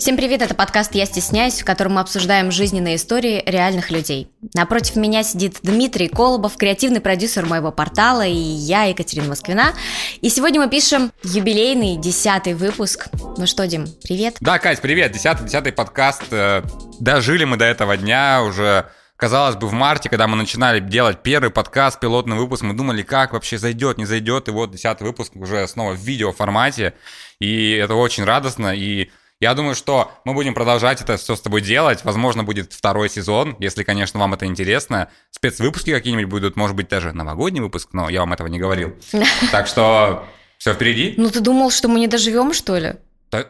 Всем привет, это подкаст «Я стесняюсь», в котором мы обсуждаем жизненные истории реальных людей. Напротив меня сидит Дмитрий Колобов, креативный продюсер моего портала, и я, Екатерина Москвина. И сегодня мы пишем юбилейный десятый выпуск. Ну что, Дим, привет. Да, Кать, привет, десятый, десятый подкаст. Э, дожили мы до этого дня уже Казалось бы, в марте, когда мы начинали делать первый подкаст, пилотный выпуск, мы думали, как вообще зайдет, не зайдет. И вот десятый выпуск уже снова в видеоформате. И это очень радостно. И я думаю, что мы будем продолжать это все с тобой делать. Возможно, будет второй сезон, если, конечно, вам это интересно. Спецвыпуски какие-нибудь будут, может быть, даже новогодний выпуск, но я вам этого не говорил. Так что все впереди. Ну, ты думал, что мы не доживем, что ли?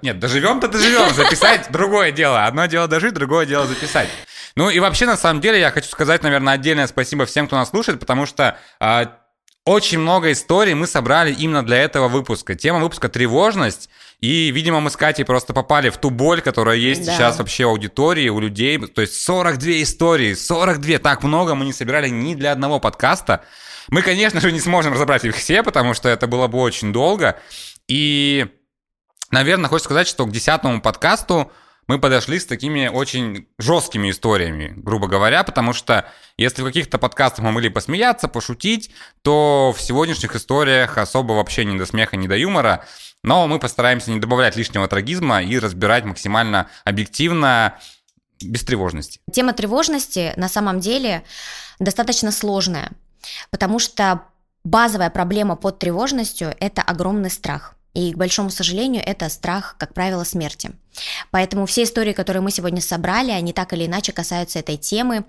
Нет, доживем-то доживем. Записать другое дело. Одно дело дожить, другое дело записать. Ну и вообще, на самом деле, я хочу сказать, наверное, отдельное спасибо всем, кто нас слушает, потому что а, очень много историй мы собрали именно для этого выпуска. Тема выпуска «Тревожность». И, видимо, мы с Катей просто попали в ту боль, которая есть да. сейчас вообще у аудитории, у людей. То есть 42 истории, 42, так много мы не собирали ни для одного подкаста. Мы, конечно же, не сможем разобрать их все, потому что это было бы очень долго. И, наверное, хочется сказать, что к десятому подкасту мы подошли с такими очень жесткими историями, грубо говоря, потому что если в каких-то подкастах мы могли посмеяться, пошутить, то в сегодняшних историях особо вообще ни до смеха, ни до юмора. Но мы постараемся не добавлять лишнего трагизма и разбирать максимально объективно, без тревожности. Тема тревожности на самом деле достаточно сложная, потому что базовая проблема под тревожностью – это огромный страх – и, к большому сожалению, это страх, как правило, смерти. Поэтому все истории, которые мы сегодня собрали, они так или иначе касаются этой темы.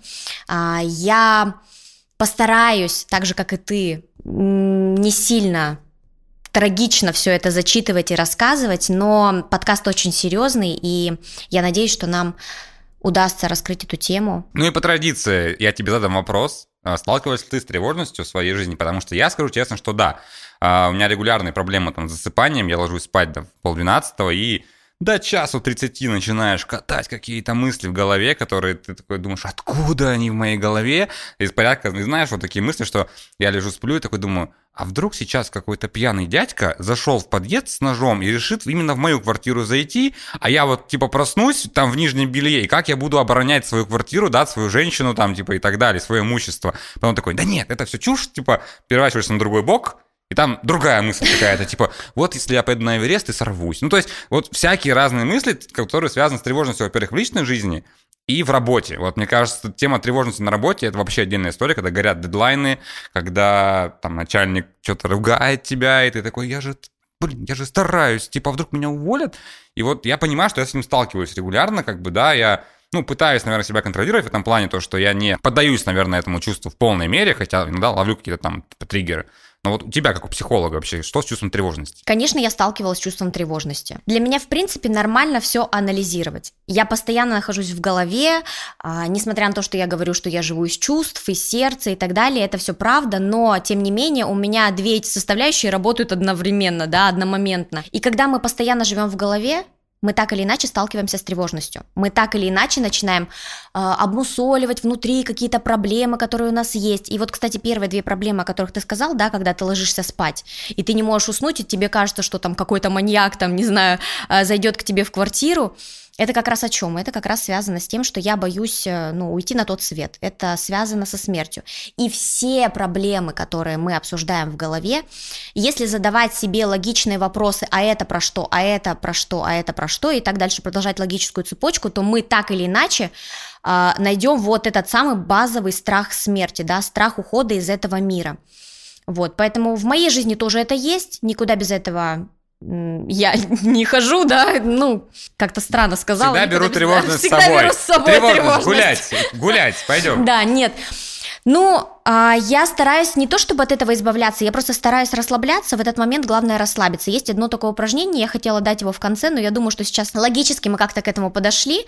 А, я постараюсь, так же, как и ты, не сильно трагично все это зачитывать и рассказывать, но подкаст очень серьезный, и я надеюсь, что нам удастся раскрыть эту тему. Ну и по традиции я тебе задам вопрос. А, сталкивалась ли ты с тревожностью в своей жизни? Потому что я скажу честно, что да. А, у меня регулярные проблемы там с засыпанием, я ложусь спать до полдвенадцатого, и до часу 30 начинаешь катать какие-то мысли в голове, которые ты такой думаешь, откуда они в моей голове? Из порядка, знаешь, вот такие мысли, что я лежу, сплю и такой думаю, а вдруг сейчас какой-то пьяный дядька зашел в подъезд с ножом и решит именно в мою квартиру зайти, а я вот типа проснусь там в нижнем белье, и как я буду оборонять свою квартиру, да, свою женщину там типа и так далее, свое имущество. Потом такой, да нет, это все чушь, типа переворачиваешься на другой бок, и там другая мысль какая-то, типа, вот если я пойду на Эверест и сорвусь. Ну, то есть, вот всякие разные мысли, которые связаны с тревожностью, во-первых, в личной жизни и в работе. Вот мне кажется, тема тревожности на работе это вообще отдельная история, когда горят дедлайны, когда там начальник что-то ругает тебя, и ты такой, я же блин, я же стараюсь, типа, вдруг меня уволят. И вот я понимаю, что я с ним сталкиваюсь регулярно, как бы, да, я ну, пытаюсь, наверное, себя контролировать в этом плане, то, что я не поддаюсь, наверное, этому чувству в полной мере, хотя иногда ловлю какие-то там триггеры. Но вот у тебя, как у психолога вообще, что с чувством тревожности? Конечно, я сталкивалась с чувством тревожности. Для меня, в принципе, нормально все анализировать. Я постоянно нахожусь в голове, а, несмотря на то, что я говорю, что я живу из чувств, из сердца и так далее, это все правда, но, тем не менее, у меня две эти составляющие работают одновременно, да, одномоментно. И когда мы постоянно живем в голове, мы так или иначе сталкиваемся с тревожностью. Мы так или иначе начинаем э, обмусоливать внутри какие-то проблемы, которые у нас есть. И вот, кстати, первые две проблемы, о которых ты сказал, да, когда ты ложишься спать, и ты не можешь уснуть, и тебе кажется, что там какой-то маньяк, там, не знаю, э, зайдет к тебе в квартиру, это как раз о чем? Это как раз связано с тем, что я боюсь э, ну, уйти на тот свет. Это связано со смертью. И все проблемы, которые мы обсуждаем в голове, если задавать себе логичные вопросы, а это про что, а это про что, а это про что, и так дальше продолжать логическую цепочку, то мы так или иначе э, найдем вот этот самый базовый страх смерти, да, страх ухода из этого мира. Вот, поэтому в моей жизни тоже это есть, никуда без этого я не хожу, да, ну, как-то странно сказала. Всегда беру тревожность с собой. Всегда беру с собой тревожность. тревожность. Гулять, гулять, пойдем. Да, нет. Ну, а, я стараюсь не то чтобы от этого избавляться, я просто стараюсь расслабляться. В этот момент главное расслабиться. Есть одно такое упражнение, я хотела дать его в конце, но я думаю, что сейчас логически мы как-то к этому подошли.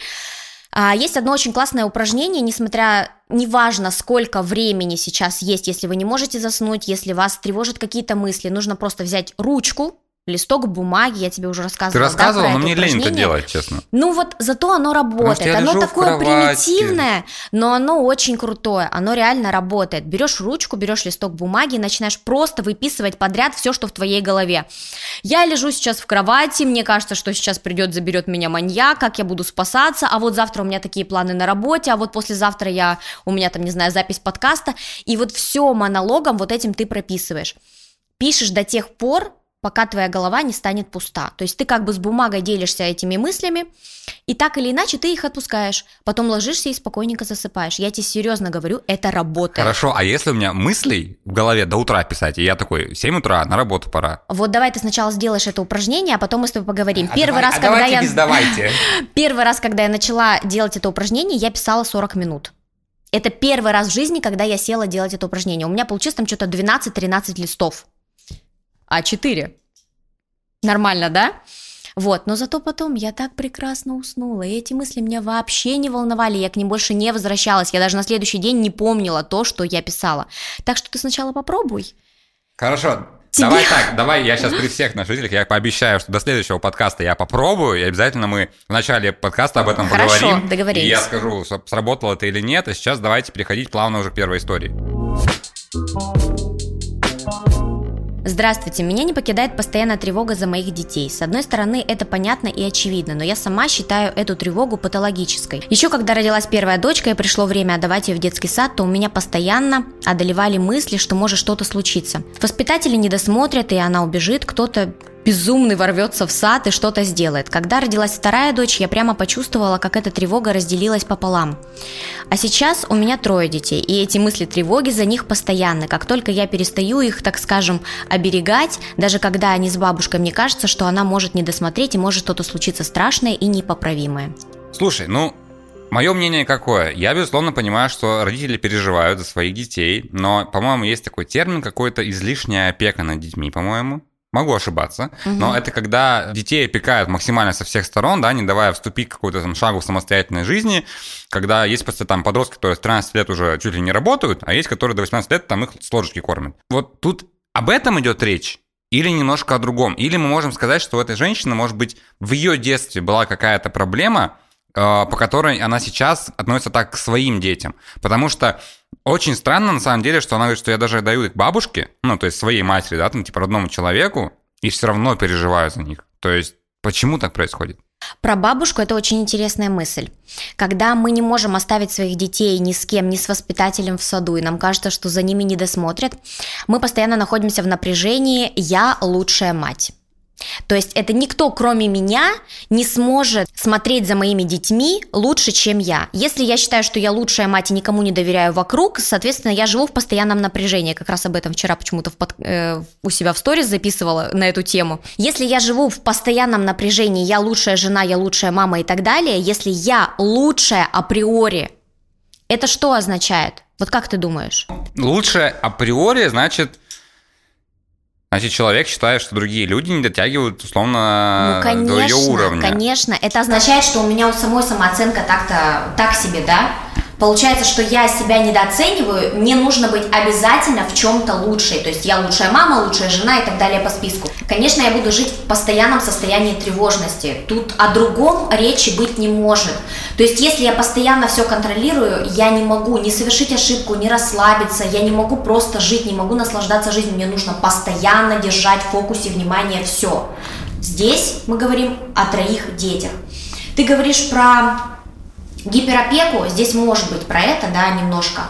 А, есть одно очень классное упражнение, несмотря, неважно, сколько времени сейчас есть, если вы не можете заснуть, если вас тревожат какие-то мысли, нужно просто взять ручку, листок бумаги, я тебе уже рассказывала. Ты рассказывала, да, но мне лень это упражнение. делать, честно. Ну вот зато оно работает. Оно такое примитивное, но оно очень крутое. Оно реально работает. Берешь ручку, берешь листок бумаги и начинаешь просто выписывать подряд все, что в твоей голове. Я лежу сейчас в кровати, мне кажется, что сейчас придет, заберет меня маньяк, как я буду спасаться, а вот завтра у меня такие планы на работе, а вот послезавтра я, у меня там, не знаю, запись подкаста, и вот все монологом вот этим ты прописываешь. Пишешь до тех пор, пока твоя голова не станет пуста. То есть ты как бы с бумагой делишься этими мыслями, и так или иначе ты их отпускаешь. Потом ложишься и спокойненько засыпаешь. Я тебе серьезно говорю, это работает. Хорошо, а если у меня мыслей в голове до утра писать, и я такой, 7 утра, на работу пора. Вот давай ты сначала сделаешь это упражнение, а потом мы с тобой поговорим. Первый раз, а когда я... без. Первый раз, когда я начала делать это упражнение, я писала 40 минут. Это первый раз в жизни, когда я села делать это упражнение. У меня получилось там что-то 12-13 листов. А4. Нормально, да? Вот, но зато потом я так прекрасно уснула, и эти мысли меня вообще не волновали, я к ним больше не возвращалась, я даже на следующий день не помнила то, что я писала. Так что ты сначала попробуй. Хорошо, Тебе- давай так, давай я сейчас при всех наших зрителях, я пообещаю, что до следующего подкаста я попробую, и обязательно мы в начале подкаста об этом Хорошо, поговорим. договорились. И я скажу, сработало это или нет, а сейчас давайте переходить плавно уже к первой истории. Здравствуйте, меня не покидает постоянная тревога за моих детей. С одной стороны, это понятно и очевидно, но я сама считаю эту тревогу патологической. Еще когда родилась первая дочка и пришло время отдавать ее в детский сад, то у меня постоянно одолевали мысли, что может что-то случиться. Воспитатели не досмотрят, и она убежит, кто-то безумный ворвется в сад и что-то сделает. Когда родилась вторая дочь, я прямо почувствовала, как эта тревога разделилась пополам. А сейчас у меня трое детей, и эти мысли тревоги за них постоянны. Как только я перестаю их, так скажем, оберегать, даже когда они с бабушкой, мне кажется, что она может не досмотреть и может что-то случиться страшное и непоправимое. Слушай, ну, мое мнение какое? Я, безусловно, понимаю, что родители переживают за своих детей, но, по-моему, есть такой термин какой-то излишняя опека над детьми, по-моему. Могу ошибаться, но это когда детей опекают максимально со всех сторон, да, не давая вступить к какому-то там шагу в самостоятельной жизни, когда есть просто там подростки, которые с 13 лет уже чуть ли не работают, а есть, которые до 18 лет там их с ложечки кормят. Вот тут об этом идет речь, или немножко о другом. Или мы можем сказать, что у этой женщины, может быть, в ее детстве была какая-то проблема, э, по которой она сейчас относится так к своим детям. Потому что очень странно, на самом деле, что она говорит, что я даже даю их бабушке, ну, то есть своей матери, да, там, типа, родному человеку, и все равно переживаю за них. То есть, почему так происходит? Про бабушку это очень интересная мысль. Когда мы не можем оставить своих детей ни с кем, ни с воспитателем в саду, и нам кажется, что за ними не досмотрят, мы постоянно находимся в напряжении «я лучшая мать». То есть это никто, кроме меня, не сможет смотреть за моими детьми лучше, чем я. Если я считаю, что я лучшая мать и никому не доверяю вокруг, соответственно, я живу в постоянном напряжении. Как раз об этом вчера почему-то под- э, у себя в сторис записывала на эту тему. Если я живу в постоянном напряжении, я лучшая жена, я лучшая мама и так далее, если я лучшая априори, это что означает? Вот как ты думаешь? Лучше априори, значит, значит, человек считает, что другие люди не дотягивают, условно, Ну, до ее конечно, уровня. конечно. Это означает, что у меня у самой самооценка так-то, так себе, да? Получается, что я себя недооцениваю, мне нужно быть обязательно в чем-то лучшей. То есть я лучшая мама, лучшая жена и так далее по списку. Конечно, я буду жить в постоянном состоянии тревожности. Тут о другом речи быть не может. То есть если я постоянно все контролирую, я не могу не совершить ошибку, не расслабиться, я не могу просто жить, не могу наслаждаться жизнью. Мне нужно постоянно держать в фокусе внимания все. Здесь мы говорим о троих детях. Ты говоришь про гиперопеку, здесь может быть про это, да, немножко.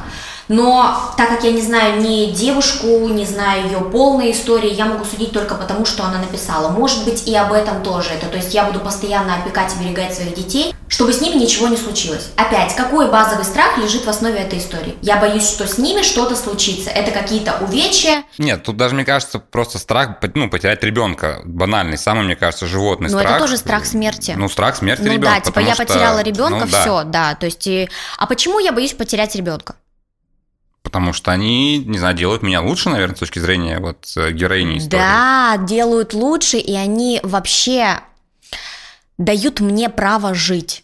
Но так как я не знаю ни девушку, не знаю ее полной истории, я могу судить только потому, что она написала. Может быть и об этом тоже это. То есть я буду постоянно опекать и берегать своих детей, чтобы с ними ничего не случилось. Опять, какой базовый страх лежит в основе этой истории? Я боюсь, что с ними что-то случится. Это какие-то увечья, Нет, тут даже, мне кажется, просто страх, ну, потерять ребенка. Банальный, самый, мне кажется, животный Но страх. это тоже страх смерти. Ну, страх смерти Ну ребенка. да, типа я что, потеряла ребенка, ну, да, все, да. То есть, и- а почему я боюсь потерять ребенка? Потому что они, не знаю, делают меня лучше, наверное, с точки зрения вот э, героини истории. Да, делают лучше, и они вообще дают мне право жить.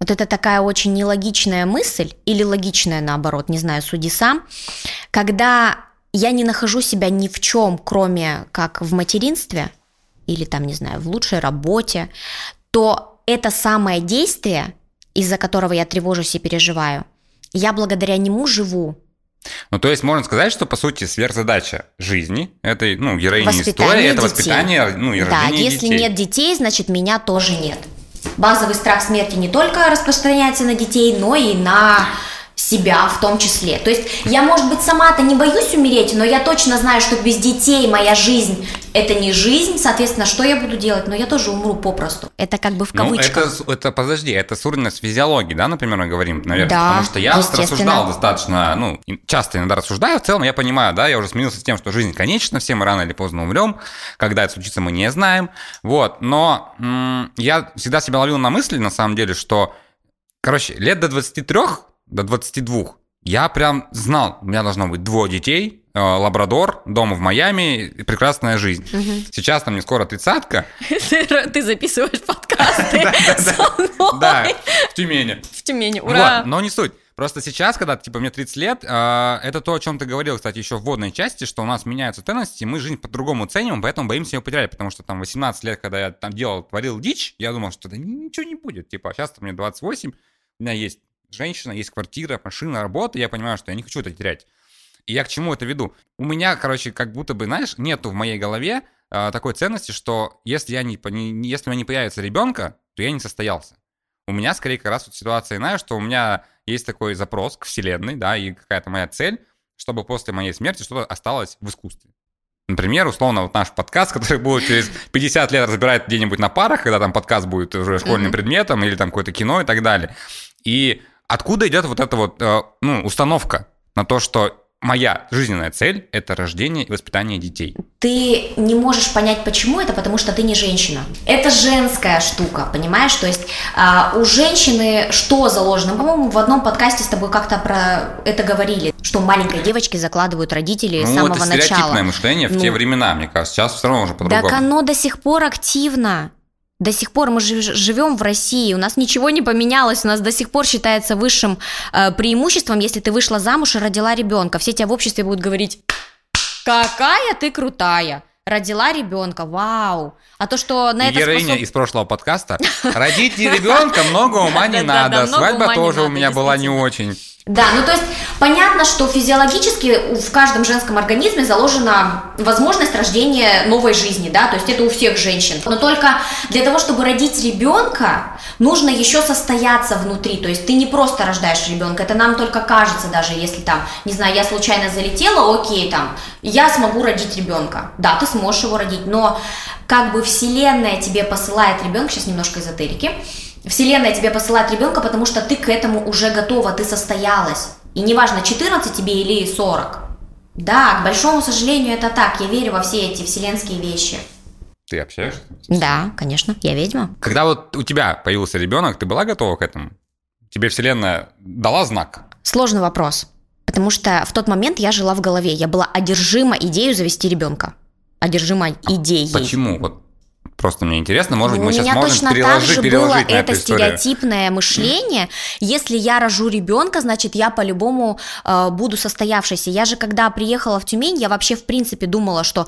Вот это такая очень нелогичная мысль, или логичная наоборот, не знаю, суди сам, когда я не нахожу себя ни в чем, кроме как в материнстве или там, не знаю, в лучшей работе, то это самое действие, из-за которого я тревожусь и переживаю, я благодаря нему живу. Ну, то есть можно сказать, что, по сути, сверхзадача жизни этой, ну, героини истории, это воспитание, ну, и Да, если детей. нет детей, значит, меня тоже нет. Базовый страх смерти не только распространяется на детей, но и на себя в том числе. То есть я, может быть, сама-то не боюсь умереть, но я точно знаю, что без детей моя жизнь – это не жизнь, соответственно, что я буду делать? Но я тоже умру попросту. Это как бы в кавычках. Ну, это, это, подожди, это с уровня физиологии, да, например, мы говорим, наверное? Да, Потому что я рассуждал достаточно, ну, часто иногда рассуждаю, в целом я понимаю, да, я уже смирился с тем, что жизнь конечна, все мы рано или поздно умрем, когда это случится, мы не знаем, вот, но м- я всегда себя ловил на мысли, на самом деле, что, короче, лет до 23 до 22 я прям знал, у меня должно быть двое детей, э, лабрадор, дом в Майами, прекрасная жизнь. Угу. Сейчас там мне скоро тридцатка. Ты записываешь подкасты Да, в Тюмени. В Тюмени, ура! Но не суть. Просто сейчас, когда, типа, мне 30 лет, э, это то, о чем ты говорил, кстати, еще в вводной части, что у нас меняются ценности, мы жизнь по-другому ценим, поэтому боимся ее потерять, потому что там 18 лет, когда я там делал, творил дичь, я думал, что да ничего не будет, типа, сейчас мне 28, у меня есть женщина, есть квартира, машина, работа, я понимаю, что я не хочу это терять. И я к чему это веду? У меня, короче, как будто бы, знаешь, нету в моей голове э, такой ценности, что если, я не, не, если у меня не появится ребенка, то я не состоялся. У меня скорее как раз вот ситуация иная, что у меня есть такой запрос к Вселенной, да, и какая-то моя цель, чтобы после моей смерти что-то осталось в искусстве. Например, условно, вот наш подкаст, который будет через 50 лет разбирать где-нибудь на парах, когда там подкаст будет уже школьным mm-hmm. предметом, или там какое-то кино и так далее. И Откуда идет вот эта вот э, ну, установка на то, что моя жизненная цель – это рождение и воспитание детей. Ты не можешь понять, почему это, потому что ты не женщина. Это женская штука, понимаешь? То есть а, у женщины что заложено? По-моему, в одном подкасте с тобой как-то про это говорили, что маленькой девочке закладывают родители ну, с самого это начала. мышление в ну, те времена, мне кажется. Сейчас все равно уже по-другому. Так оно до сих пор активно. До сих пор мы живем в России, у нас ничего не поменялось, у нас до сих пор считается высшим э, преимуществом, если ты вышла замуж и родила ребенка. Все тебя в обществе будут говорить, какая ты крутая, родила ребенка, вау. А то, что на это Героиня способ... из прошлого подкаста. Родить ребенка много ума не надо. Свадьба тоже у меня была не очень. Да, ну то есть понятно, что физиологически в каждом женском организме заложена возможность рождения новой жизни, да, то есть это у всех женщин. Но только для того, чтобы родить ребенка, нужно еще состояться внутри, то есть ты не просто рождаешь ребенка, это нам только кажется, даже если там, не знаю, я случайно залетела, окей, там, я смогу родить ребенка, да, ты сможешь его родить, но как бы вселенная тебе посылает ребенка, сейчас немножко эзотерики, Вселенная тебе посылает ребенка, потому что ты к этому уже готова, ты состоялась. И неважно, 14 тебе или 40. Да, к большому сожалению, это так. Я верю во все эти вселенские вещи. Ты общаешься? Да, конечно, я ведьма. Когда вот у тебя появился ребенок, ты была готова к этому? Тебе Вселенная дала знак? Сложный вопрос. Потому что в тот момент я жила в голове. Я была одержима идеей завести ребенка. Одержима а идеей. Почему? Вот Просто мне интересно, может быть, мы сейчас можем точно переложить, так же было на это стереотипное мышление. Если я рожу ребенка, значит, я по-любому э, буду состоявшейся. Я же, когда приехала в Тюмень, я вообще, в принципе, думала, что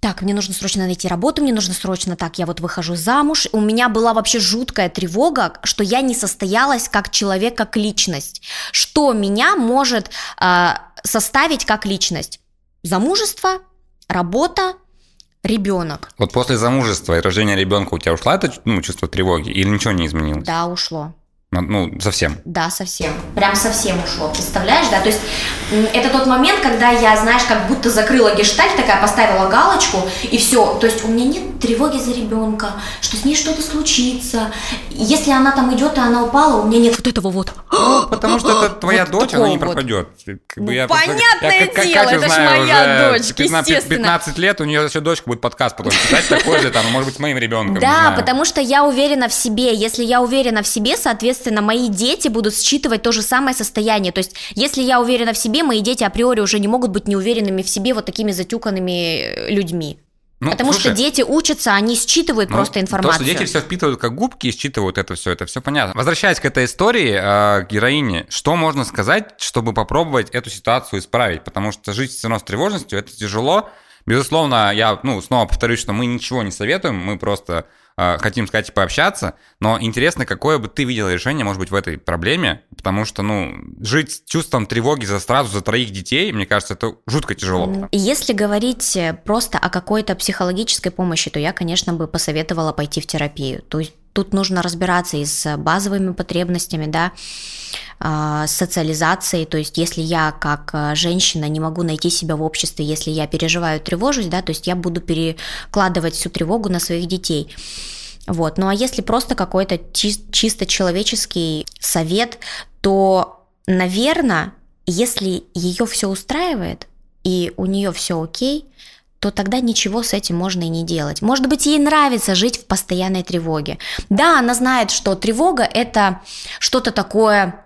так, мне нужно срочно найти работу, мне нужно срочно так, я вот выхожу замуж. У меня была вообще жуткая тревога, что я не состоялась как человек, как личность. Что меня может э, составить как личность? Замужество, работа, ребенок. Вот после замужества и рождения ребенка у тебя ушла это ну, чувство тревоги или ничего не изменилось? Да, ушло. Ну, совсем. Да, совсем. Прям совсем ушло, представляешь, да? То есть это тот момент, когда я, знаешь, как будто закрыла гештальт, такая поставила галочку, и все. То есть у меня нет тревоги за ребенка, что с ней что-то случится. Если она там идет, и она упала, у меня нет вот этого вот. Потому что это твоя вот дочь, она не пропадет. Как бы ну, я понятное я, дело, это же моя дочь, 15, естественно. 15 лет, у нее еще дочка будет подкаст потом писать такой же, там, может быть, с моим ребенком. Да, потому что я уверена в себе. Если я уверена в себе, соответственно, соответственно, мои дети будут считывать то же самое состояние. То есть, если я уверена в себе, мои дети априори уже не могут быть неуверенными в себе вот такими затюканными э, людьми. Ну, Потому слушай, что дети учатся, они считывают ну, просто информацию. То, что дети все впитывают как губки и считывают это все, это все понятно. Возвращаясь к этой истории, э, героине, что можно сказать, чтобы попробовать эту ситуацию исправить? Потому что жить все равно с тревожностью это тяжело. Безусловно, я ну, снова повторюсь, что мы ничего не советуем, мы просто хотим сказать и пообщаться, но интересно, какое бы ты видел решение, может быть, в этой проблеме, потому что, ну, жить с чувством тревоги за сразу за троих детей, мне кажется, это жутко тяжело. Если говорить э, просто о какой-то психологической помощи, то я, конечно, бы посоветовала пойти в терапию. То есть тут нужно разбираться и с базовыми потребностями, да, а, социализацией, то есть если я как э, женщина не могу найти себя в обществе, если я переживаю, тревожусь, да, то есть я буду перекладывать всю тревогу на своих детей. Вот. Ну а если просто какой-то чисто человеческий совет, то, наверное, если ее все устраивает и у нее все окей, то тогда ничего с этим можно и не делать. Может быть, ей нравится жить в постоянной тревоге. Да, она знает, что тревога это что-то такое...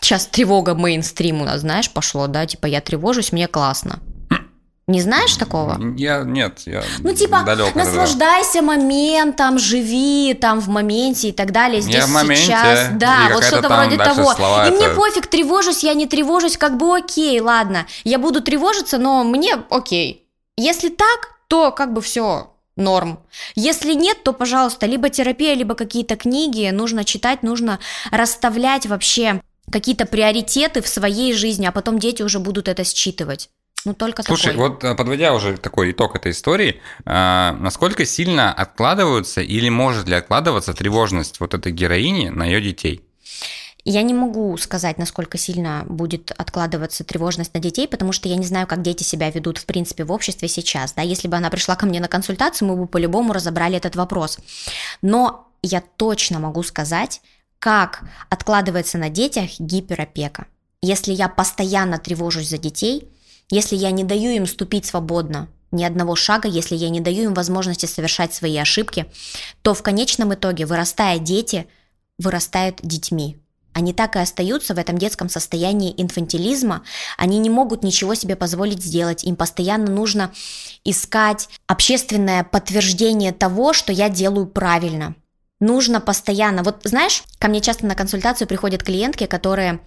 Сейчас тревога мейнстрим у нас, знаешь, пошло, да, типа я тревожусь, мне классно. Не знаешь такого? Я нет, я Ну типа далек наслаждайся моментом, живи там в моменте и так далее. Здесь я в моменте, сейчас, да, вот что-то вроде того. И это... мне пофиг, тревожусь, я не тревожусь, как бы окей, ладно, я буду тревожиться, но мне окей. Если так, то как бы все норм. Если нет, то, пожалуйста, либо терапия, либо какие-то книги нужно читать, нужно расставлять вообще какие-то приоритеты в своей жизни, а потом дети уже будут это считывать. Ну, только Слушай, такой. вот э, подводя уже такой итог этой истории, э, насколько сильно откладываются или может ли откладываться тревожность вот этой героини на ее детей? Я не могу сказать, насколько сильно будет откладываться тревожность на детей, потому что я не знаю, как дети себя ведут в принципе в обществе сейчас. Да? Если бы она пришла ко мне на консультацию, мы бы по-любому разобрали этот вопрос. Но я точно могу сказать, как откладывается на детях гиперопека. Если я постоянно тревожусь за детей, если я не даю им ступить свободно ни одного шага, если я не даю им возможности совершать свои ошибки, то в конечном итоге, вырастая дети, вырастают детьми. Они так и остаются в этом детском состоянии инфантилизма, они не могут ничего себе позволить сделать, им постоянно нужно искать общественное подтверждение того, что я делаю правильно. Нужно постоянно. Вот знаешь, ко мне часто на консультацию приходят клиентки, которые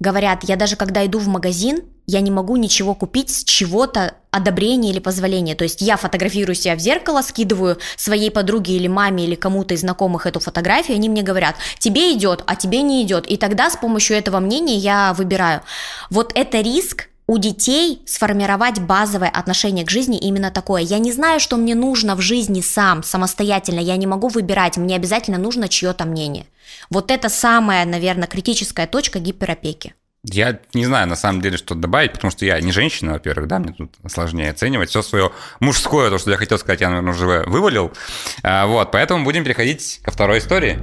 говорят, я даже когда иду в магазин, я не могу ничего купить с чего-то одобрения или позволения. То есть я фотографирую себя в зеркало, скидываю своей подруге или маме или кому-то из знакомых эту фотографию, они мне говорят, тебе идет, а тебе не идет. И тогда с помощью этого мнения я выбираю. Вот это риск, у детей сформировать базовое отношение к жизни именно такое. Я не знаю, что мне нужно в жизни сам, самостоятельно, я не могу выбирать, мне обязательно нужно чье-то мнение. Вот это самая, наверное, критическая точка гиперопеки. Я не знаю, на самом деле, что добавить, потому что я не женщина, во-первых, да, мне тут сложнее оценивать. Все свое мужское, то, что я хотел сказать, я, наверное, уже вывалил. А, вот, поэтому будем переходить ко второй истории.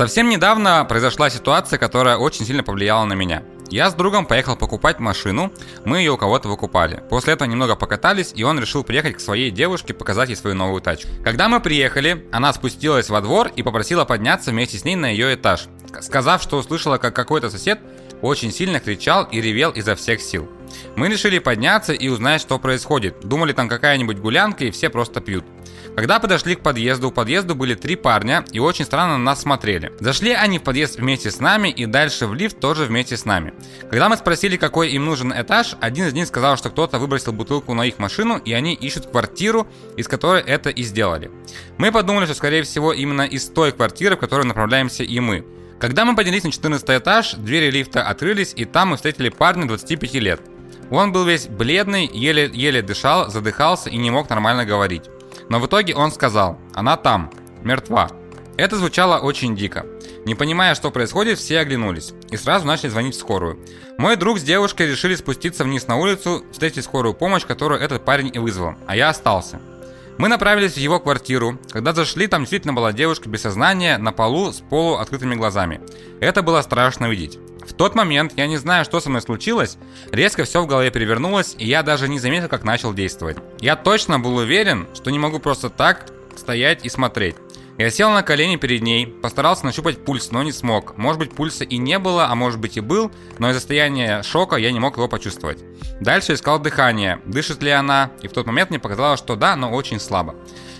Совсем недавно произошла ситуация, которая очень сильно повлияла на меня. Я с другом поехал покупать машину, мы ее у кого-то выкупали. После этого немного покатались, и он решил приехать к своей девушке показать ей свою новую тачку. Когда мы приехали, она спустилась во двор и попросила подняться вместе с ней на ее этаж, сказав, что услышала, как какой-то сосед очень сильно кричал и ревел изо всех сил. Мы решили подняться и узнать, что происходит. Думали, там какая-нибудь гулянка и все просто пьют. Когда подошли к подъезду, у подъезда были три парня и очень странно на нас смотрели. Зашли они в подъезд вместе с нами и дальше в лифт тоже вместе с нами. Когда мы спросили, какой им нужен этаж, один из них сказал, что кто-то выбросил бутылку на их машину и они ищут квартиру, из которой это и сделали. Мы подумали, что скорее всего именно из той квартиры, в которую направляемся и мы. Когда мы поднялись на 14 этаж, двери лифта открылись, и там мы встретили парня 25 лет. Он был весь бледный, еле-еле дышал, задыхался и не мог нормально говорить. Но в итоге он сказал, она там, мертва. Это звучало очень дико. Не понимая, что происходит, все оглянулись и сразу начали звонить в скорую. Мой друг с девушкой решили спуститься вниз на улицу, встретить скорую помощь, которую этот парень и вызвал, а я остался. Мы направились в его квартиру. Когда зашли, там действительно была девушка без сознания на полу с полу открытыми глазами. Это было страшно видеть. В тот момент, я не знаю, что со мной случилось, резко все в голове перевернулось, и я даже не заметил, как начал действовать. Я точно был уверен, что не могу просто так стоять и смотреть. Я сел на колени перед ней, постарался нащупать пульс, но не смог. Может быть, пульса и не было, а может быть и был, но из-за состояния шока я не мог его почувствовать. Дальше искал дыхание, дышит ли она, и в тот момент мне показалось, что да, но очень слабо.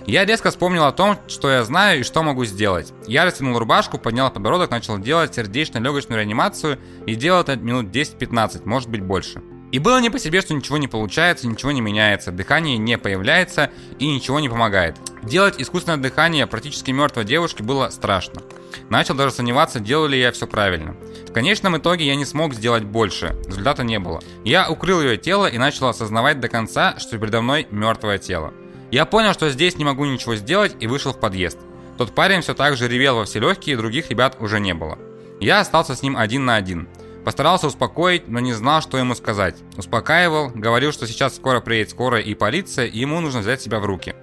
Я резко вспомнил о том, что я знаю и что могу сделать. Я растянул рубашку, поднял подбородок, начал делать сердечно-легочную реанимацию и делал это минут 10-15, может быть больше. И было не по себе, что ничего не получается, ничего не меняется, дыхание не появляется и ничего не помогает. Делать искусственное дыхание практически мертвой девушки было страшно. Начал даже сомневаться, делал ли я все правильно. В конечном итоге я не смог сделать больше, результата не было. Я укрыл ее тело и начал осознавать до конца, что передо мной мертвое тело. Я понял, что здесь не могу ничего сделать и вышел в подъезд. Тот парень все так же ревел во все легкие, других ребят уже не было. Я остался с ним один на один. Постарался успокоить, но не знал, что ему сказать. Успокаивал, говорил, что сейчас скоро приедет скорая и полиция, и ему нужно взять себя в руки.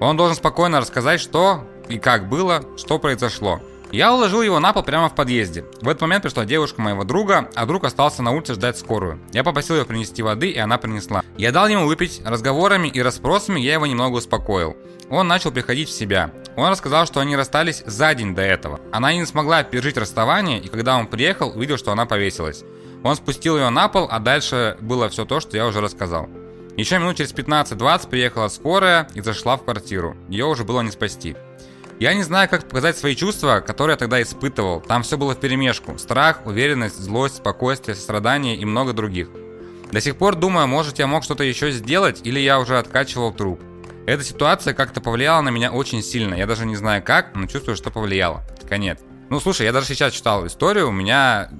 Он должен спокойно рассказать, что и как было, что произошло. Я уложил его на пол прямо в подъезде. В этот момент пришла девушка моего друга, а друг остался на улице ждать скорую. Я попросил ее принести воды, и она принесла. Я дал ему выпить, разговорами и расспросами я его немного успокоил. Он начал приходить в себя. Он рассказал, что они расстались за день до этого. Она не смогла пережить расставание, и когда он приехал, увидел, что она повесилась. Он спустил ее на пол, а дальше было все то, что я уже рассказал. Еще минут через 15-20 приехала скорая и зашла в квартиру. Ее уже было не спасти. Я не знаю, как показать свои чувства, которые я тогда испытывал. Там все было в перемешку. Страх, уверенность, злость, спокойствие, сострадание и много других. До сих пор думаю, может я мог что-то еще сделать, или я уже откачивал труп. Эта ситуация как-то повлияла на меня очень сильно. Я даже не знаю как, но чувствую, что повлияло. Конец. Ну, слушай, я даже сейчас читал историю, у меня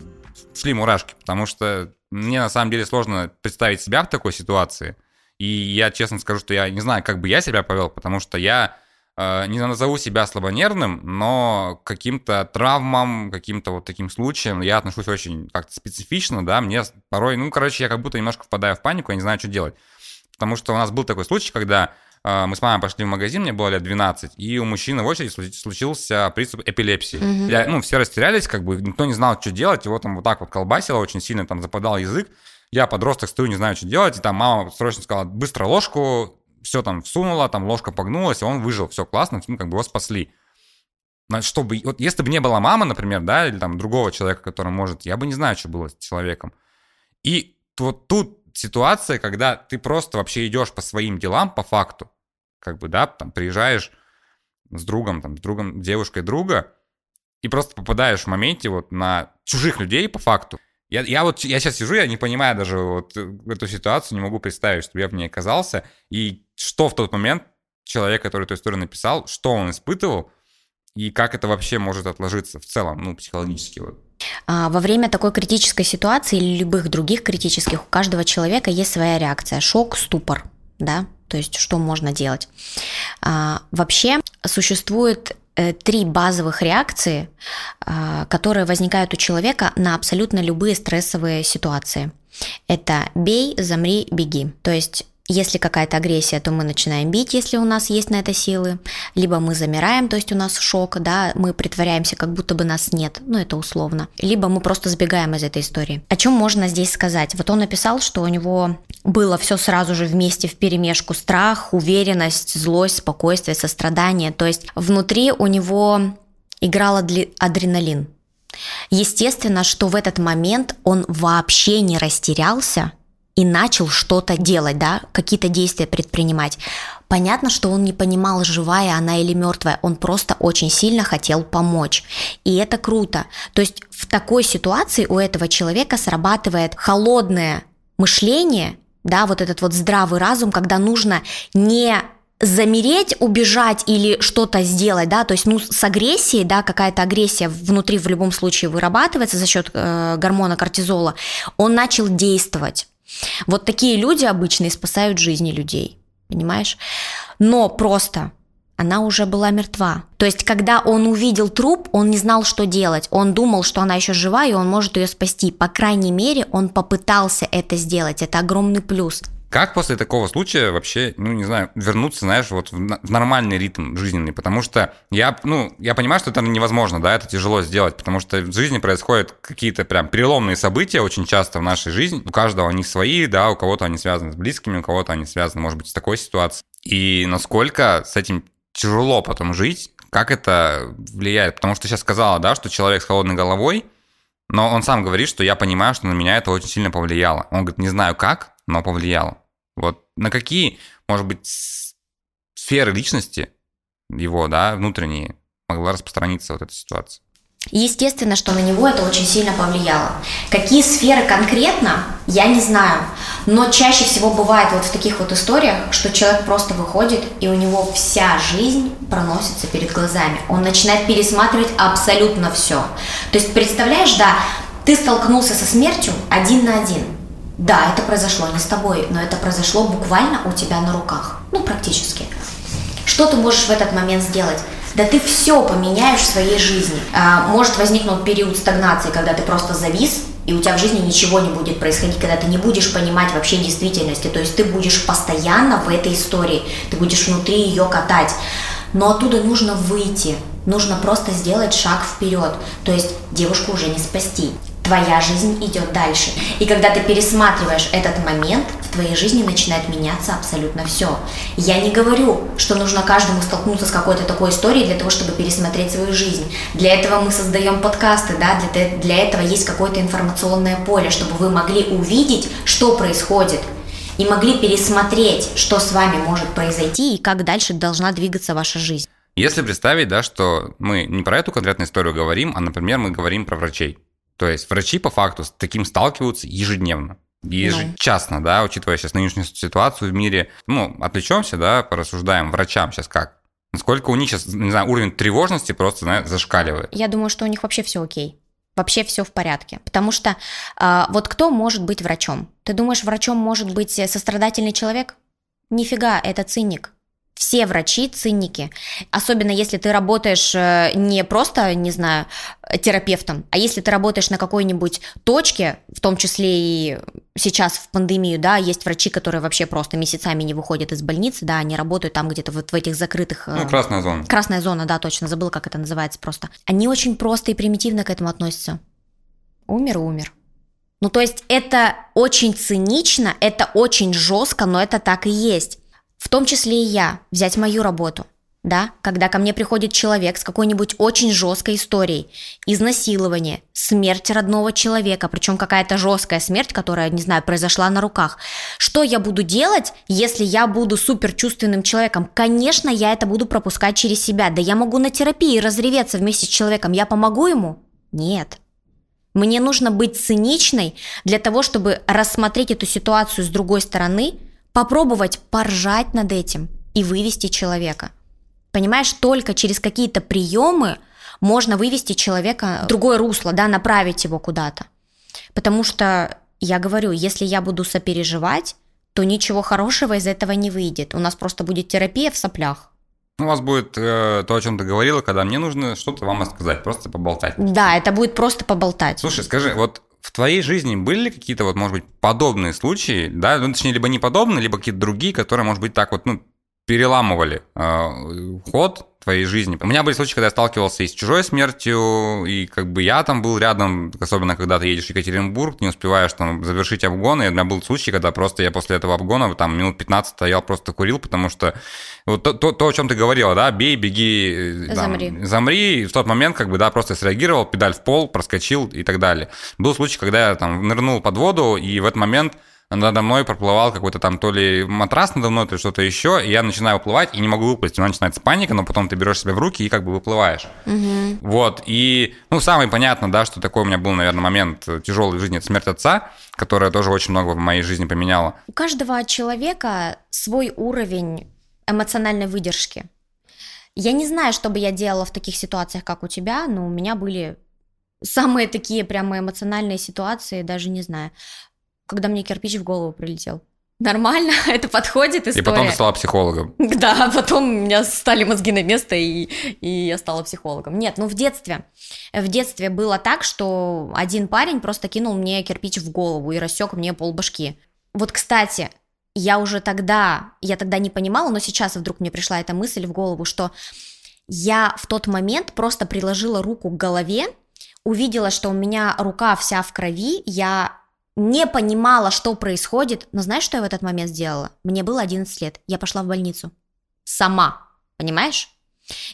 шли мурашки, потому что мне на самом деле сложно представить себя в такой ситуации. И я честно скажу, что я не знаю, как бы я себя повел, потому что я э, не назову себя слабонервным, но каким-то травмам, каким-то вот таким случаям я отношусь очень как-то специфично, да, мне порой, ну, короче, я как будто немножко впадаю в панику, я не знаю, что делать. Потому что у нас был такой случай, когда мы с мамой пошли в магазин, мне было лет 12, и у мужчины в очереди случился приступ эпилепсии. Угу. Я, ну, все растерялись, как бы, никто не знал, что делать, его там вот так вот колбасило, очень сильно там западал язык. Я подросток стою, не знаю, что делать, и там мама срочно сказала, быстро ложку, все там всунула, там ложка погнулась, и он выжил, все классно, ну, как бы его спасли. Чтобы, вот если бы не была мама, например, да, или там другого человека, который может, я бы не знаю, что было с человеком. И вот тут ситуация, когда ты просто вообще идешь по своим делам, по факту, как бы, да, там приезжаешь с другом, там, с другом, девушкой друга, и просто попадаешь в моменте вот на чужих людей по факту. Я, я вот, я сейчас сижу, я не понимаю даже вот эту ситуацию, не могу представить, чтобы я в ней оказался, и что в тот момент человек, который эту историю написал, что он испытывал, и как это вообще может отложиться в целом, ну, психологически вот. А, во время такой критической ситуации или любых других критических у каждого человека есть своя реакция. Шок, ступор, да, то есть что можно делать. А, вообще существует э, три базовых реакции, а, которые возникают у человека на абсолютно любые стрессовые ситуации. Это бей, замри, беги. То есть если какая-то агрессия, то мы начинаем бить, если у нас есть на это силы, либо мы замираем, то есть у нас шок, да, мы притворяемся, как будто бы нас нет, ну это условно, либо мы просто сбегаем из этой истории. О чем можно здесь сказать? Вот он написал, что у него было все сразу же вместе в перемешку страх, уверенность, злость, спокойствие, сострадание, то есть внутри у него играл адреналин. Естественно, что в этот момент он вообще не растерялся, и начал что-то делать, да, какие-то действия предпринимать. Понятно, что он не понимал, живая она или мертвая, он просто очень сильно хотел помочь. И это круто. То есть в такой ситуации у этого человека срабатывает холодное мышление, да, вот этот вот здравый разум, когда нужно не замереть, убежать или что-то сделать, да, то есть, ну, с агрессией, да, какая-то агрессия внутри в любом случае вырабатывается за счет э, гормона кортизола, он начал действовать. Вот такие люди обычно и спасают жизни людей, понимаешь? Но просто она уже была мертва. То есть, когда он увидел труп, он не знал, что делать. Он думал, что она еще жива, и он может ее спасти. По крайней мере, он попытался это сделать. Это огромный плюс. Как после такого случая вообще, ну, не знаю, вернуться, знаешь, вот в нормальный ритм жизненный? Потому что я, ну, я понимаю, что это невозможно, да, это тяжело сделать, потому что в жизни происходят какие-то прям переломные события очень часто в нашей жизни. У каждого они свои, да, у кого-то они связаны с близкими, у кого-то они связаны, может быть, с такой ситуацией. И насколько с этим тяжело потом жить, как это влияет? Потому что сейчас сказала, да, что человек с холодной головой, но он сам говорит, что я понимаю, что на меня это очень сильно повлияло. Он говорит, не знаю как, но повлияло. Вот на какие, может быть, сферы личности его, да, внутренние, могла распространиться вот эта ситуация? Естественно, что на него это очень сильно повлияло. Какие сферы конкретно, я не знаю. Но чаще всего бывает вот в таких вот историях, что человек просто выходит, и у него вся жизнь проносится перед глазами. Он начинает пересматривать абсолютно все. То есть, представляешь, да, ты столкнулся со смертью один на один. Да, это произошло не с тобой, но это произошло буквально у тебя на руках. Ну, практически. Что ты можешь в этот момент сделать? да ты все поменяешь в своей жизни. А, может возникнуть период стагнации, когда ты просто завис, и у тебя в жизни ничего не будет происходить, когда ты не будешь понимать вообще действительности. То есть ты будешь постоянно в этой истории, ты будешь внутри ее катать. Но оттуда нужно выйти, нужно просто сделать шаг вперед. То есть девушку уже не спасти твоя жизнь идет дальше. И когда ты пересматриваешь этот момент, в твоей жизни начинает меняться абсолютно все. Я не говорю, что нужно каждому столкнуться с какой-то такой историей для того, чтобы пересмотреть свою жизнь. Для этого мы создаем подкасты, да, для, для этого есть какое-то информационное поле, чтобы вы могли увидеть, что происходит, и могли пересмотреть, что с вами может произойти и как дальше должна двигаться ваша жизнь. Если представить, да, что мы не про эту конкретную историю говорим, а, например, мы говорим про врачей. То есть врачи по факту с таким сталкиваются ежедневно. Ежечасно, ну. да, учитывая сейчас нынешнюю ситуацию в мире. Ну, отвлечемся, да, порассуждаем врачам сейчас как. Насколько у них сейчас, не знаю, уровень тревожности просто, знаешь, зашкаливает. Я думаю, что у них вообще все окей. Вообще все в порядке. Потому что э, вот кто может быть врачом? Ты думаешь, врачом может быть сострадательный человек? Нифига, это циник все врачи циники. Особенно если ты работаешь э, не просто, не знаю, терапевтом, а если ты работаешь на какой-нибудь точке, в том числе и сейчас в пандемию, да, есть врачи, которые вообще просто месяцами не выходят из больницы, да, они работают там где-то вот в этих закрытых... Э, ну, красная зона. Красная зона, да, точно, забыла, как это называется просто. Они очень просто и примитивно к этому относятся. Умер, умер. Ну, то есть это очень цинично, это очень жестко, но это так и есть в том числе и я, взять мою работу, да, когда ко мне приходит человек с какой-нибудь очень жесткой историей, изнасилование, смерть родного человека, причем какая-то жесткая смерть, которая, не знаю, произошла на руках. Что я буду делать, если я буду суперчувственным человеком? Конечно, я это буду пропускать через себя. Да я могу на терапии разреветься вместе с человеком. Я помогу ему? Нет. Мне нужно быть циничной для того, чтобы рассмотреть эту ситуацию с другой стороны – попробовать поржать над этим и вывести человека. Понимаешь, только через какие-то приемы можно вывести человека в другое русло, да, направить его куда-то. Потому что, я говорю, если я буду сопереживать, то ничего хорошего из этого не выйдет. У нас просто будет терапия в соплях. У вас будет э, то, о чем ты говорила, когда мне нужно что-то вам рассказать, просто поболтать. Да, это будет просто поболтать. Слушай, скажи, вот в твоей жизни были ли какие-то вот, может быть, подобные случаи, да, ну, точнее, либо не подобные, либо какие-то другие, которые, может быть, так вот, ну, переламывали э, ход твоей жизни. У меня были случаи, когда я сталкивался и с чужой смертью, и как бы я там был рядом, особенно когда ты едешь в Екатеринбург, не успеваешь там завершить обгон, и у меня был случай, когда просто я после этого обгона там минут 15 стоял, просто курил, потому что вот то, то, то о чем ты говорила, да, бей, беги, э, там, замри. замри, и в тот момент как бы, да, просто среагировал, педаль в пол, проскочил и так далее. Был случай, когда я там нырнул под воду, и в этот момент надо мной проплывал какой-то там то ли матрас надо мной, то ли что-то еще, и я начинаю уплывать и не могу выплыть. У меня начинается паника, но потом ты берешь себя в руки и как бы выплываешь. Угу. Вот, и, ну, самый понятно, да, что такой у меня был, наверное, момент тяжелый в жизни, это смерть отца, которая тоже очень много в моей жизни поменяла. У каждого человека свой уровень эмоциональной выдержки. Я не знаю, что бы я делала в таких ситуациях, как у тебя, но у меня были самые такие прямо эмоциональные ситуации, даже не знаю когда мне кирпич в голову прилетел. Нормально, это подходит история. И потом ты стала психологом. Да, потом у меня стали мозги на место, и, и я стала психологом. Нет, ну в детстве. В детстве было так, что один парень просто кинул мне кирпич в голову и рассек мне полбашки. Вот, кстати, я уже тогда, я тогда не понимала, но сейчас вдруг мне пришла эта мысль в голову, что я в тот момент просто приложила руку к голове, увидела, что у меня рука вся в крови, я не понимала, что происходит, но знаешь, что я в этот момент сделала? Мне было 11 лет, я пошла в больницу. Сама, понимаешь?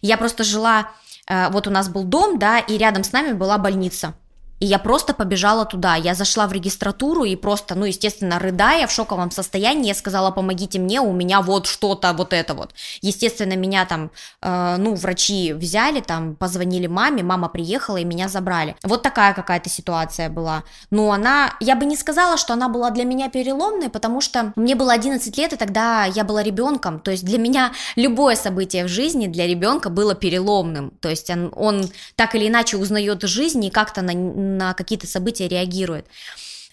Я просто жила, э, вот у нас был дом, да, и рядом с нами была больница. И я просто побежала туда. Я зашла в регистратуру и просто, ну, естественно, рыдая в шоковом состоянии, я сказала, помогите мне, у меня вот что-то, вот это вот. Естественно, меня там, э, ну, врачи взяли, там, позвонили маме, мама приехала и меня забрали. Вот такая какая-то ситуация была. Но она, я бы не сказала, что она была для меня переломной, потому что мне было 11 лет, и тогда я была ребенком. То есть для меня любое событие в жизни для ребенка было переломным. То есть он, он так или иначе узнает жизнь и как-то на на какие-то события реагирует.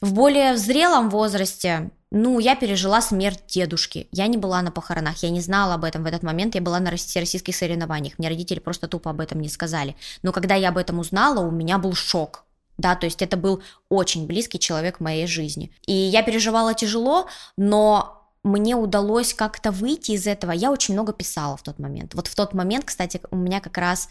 В более зрелом возрасте, ну, я пережила смерть дедушки. Я не была на похоронах, я не знала об этом в этот момент, я была на российских соревнованиях. Мне родители просто тупо об этом не сказали. Но когда я об этом узнала, у меня был шок. Да, то есть это был очень близкий человек в моей жизни. И я переживала тяжело, но мне удалось как-то выйти из этого. Я очень много писала в тот момент. Вот в тот момент, кстати, у меня как раз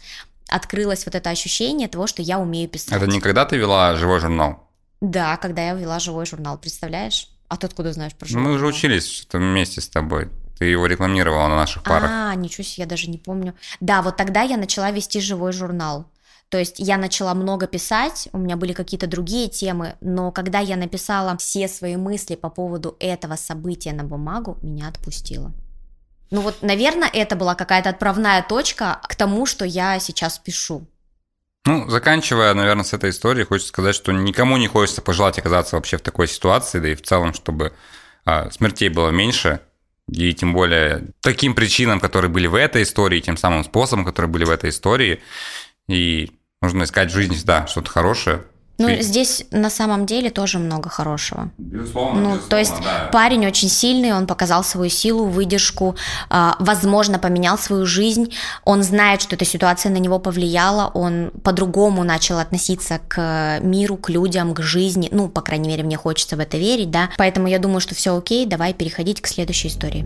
открылось вот это ощущение того, что я умею писать. Это не когда ты вела живой журнал? Да, когда я вела живой журнал, представляешь? А ты откуда знаешь про живой Мы журнал? уже учились вместе с тобой. Ты его рекламировала на наших парах. А, ничего себе, я даже не помню. Да, вот тогда я начала вести живой журнал. То есть я начала много писать, у меня были какие-то другие темы, но когда я написала все свои мысли по поводу этого события на бумагу, меня отпустило. Ну вот, наверное, это была какая-то отправная точка к тому, что я сейчас пишу. Ну, заканчивая, наверное, с этой историей, хочется сказать, что никому не хочется пожелать оказаться вообще в такой ситуации, да и в целом, чтобы а, смертей было меньше, и тем более таким причинам, которые были в этой истории, тем самым способом, которые были в этой истории. И нужно искать в жизни всегда что-то хорошее, ну, Ты... здесь на самом деле тоже много хорошего. Безусловно. Ну, безусловно, то есть да. парень очень сильный, он показал свою силу, выдержку, э, возможно, поменял свою жизнь. Он знает, что эта ситуация на него повлияла, он по-другому начал относиться к миру, к людям, к жизни. Ну, по крайней мере, мне хочется в это верить, да. Поэтому я думаю, что все окей, давай переходить к следующей истории.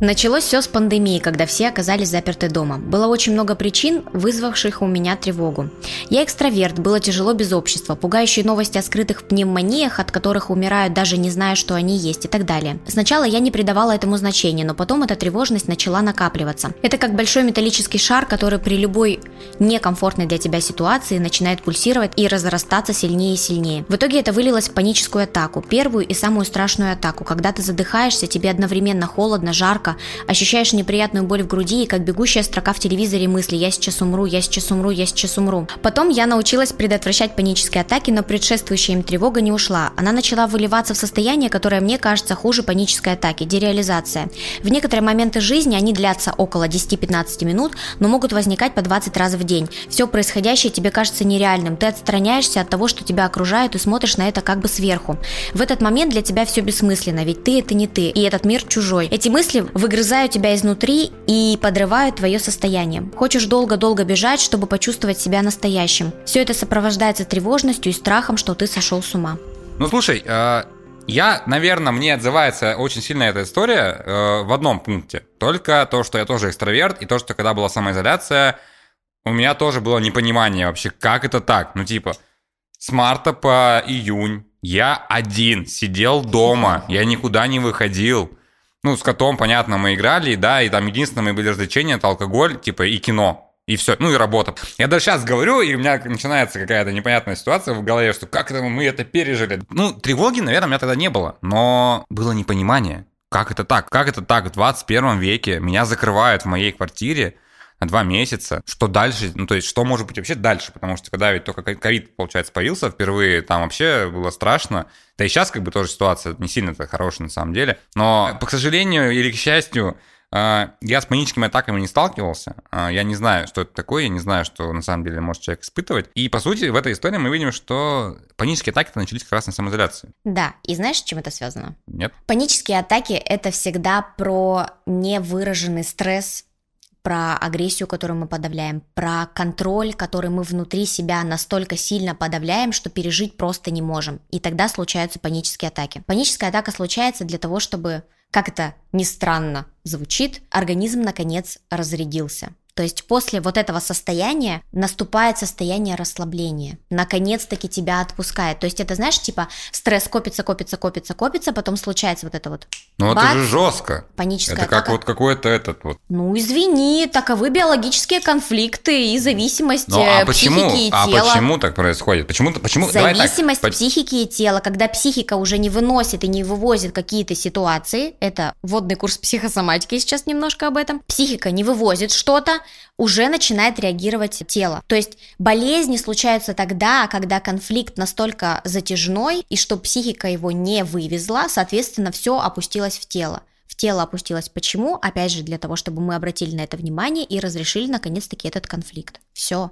Началось все с пандемии, когда все оказались заперты дома. Было очень много причин, вызвавших у меня тревогу. Я экстраверт, было тяжело без общества, пугающие новости о скрытых пневмониях, от которых умирают даже не зная, что они есть и так далее. Сначала я не придавала этому значения, но потом эта тревожность начала накапливаться. Это как большой металлический шар, который при любой некомфортной для тебя ситуации начинает пульсировать и разрастаться сильнее и сильнее. В итоге это вылилось в паническую атаку, первую и самую страшную атаку, когда ты задыхаешься, тебе одновременно холодно, жарко, жарко, ощущаешь неприятную боль в груди и как бегущая строка в телевизоре мысли «я сейчас умру, я сейчас умру, я сейчас умру». Потом я научилась предотвращать панические атаки, но предшествующая им тревога не ушла. Она начала выливаться в состояние, которое мне кажется хуже панической атаки – дереализация. В некоторые моменты жизни они длятся около 10-15 минут, но могут возникать по 20 раз в день. Все происходящее тебе кажется нереальным, ты отстраняешься от того, что тебя окружает и смотришь на это как бы сверху. В этот момент для тебя все бессмысленно, ведь ты это не ты, и этот мир чужой. Эти мысли выгрызают тебя изнутри и подрывают твое состояние. Хочешь долго-долго бежать, чтобы почувствовать себя настоящим. Все это сопровождается тревожностью и страхом, что ты сошел с ума. Ну слушай, э, я, наверное, мне отзывается очень сильно эта история э, в одном пункте. Только то, что я тоже экстраверт, и то, что когда была самоизоляция, у меня тоже было непонимание вообще, как это так. Ну типа, с марта по июнь я один сидел дома, я никуда не выходил ну, с котом, понятно, мы играли, да, и там единственное были развлечения, это алкоголь, типа, и кино. И все, ну и работа. Я даже сейчас говорю, и у меня начинается какая-то непонятная ситуация в голове, что как это мы это пережили. Ну, тревоги, наверное, у меня тогда не было, но было непонимание. Как это так? Как это так? В 21 веке меня закрывают в моей квартире, два месяца. Что дальше? Ну, то есть, что может быть вообще дальше? Потому что когда ведь только ковид, получается, появился впервые, там вообще было страшно. Да и сейчас как бы тоже ситуация не сильно-то хорошая на самом деле. Но, к сожалению или к счастью, а, я с паническими атаками не сталкивался. А, я не знаю, что это такое, я не знаю, что на самом деле может человек испытывать. И, по сути, в этой истории мы видим, что панические атаки начались как раз на самоизоляции. Да, и знаешь, с чем это связано? Нет. Панические атаки – это всегда про невыраженный стресс про агрессию, которую мы подавляем, про контроль, который мы внутри себя настолько сильно подавляем, что пережить просто не можем. И тогда случаются панические атаки. Паническая атака случается для того, чтобы, как это ни странно звучит, организм наконец разрядился. То есть после вот этого состояния наступает состояние расслабления. Наконец-таки тебя отпускает. То есть это, знаешь, типа стресс копится, копится, копится, копится, потом случается вот это вот. Ну это же жестко. Паническая Это как атака. вот какой-то этот вот. Ну, извини, таковы биологические конфликты и зависимость Ну а почему? психики и А тела. почему так происходит? Почему? Почему? Так, Зависимость по- психики и тела, когда психика уже не выносит и не вывозит какие-то ситуации, это вводный курс психосоматики, сейчас немножко об этом, психика не вывозит что-то, уже начинает реагировать тело. То есть болезни случаются тогда, когда конфликт настолько затяжной, и что психика его не вывезла, соответственно, все опустилось в тело. В тело опустилось почему? Опять же, для того, чтобы мы обратили на это внимание и разрешили наконец-таки этот конфликт. Все.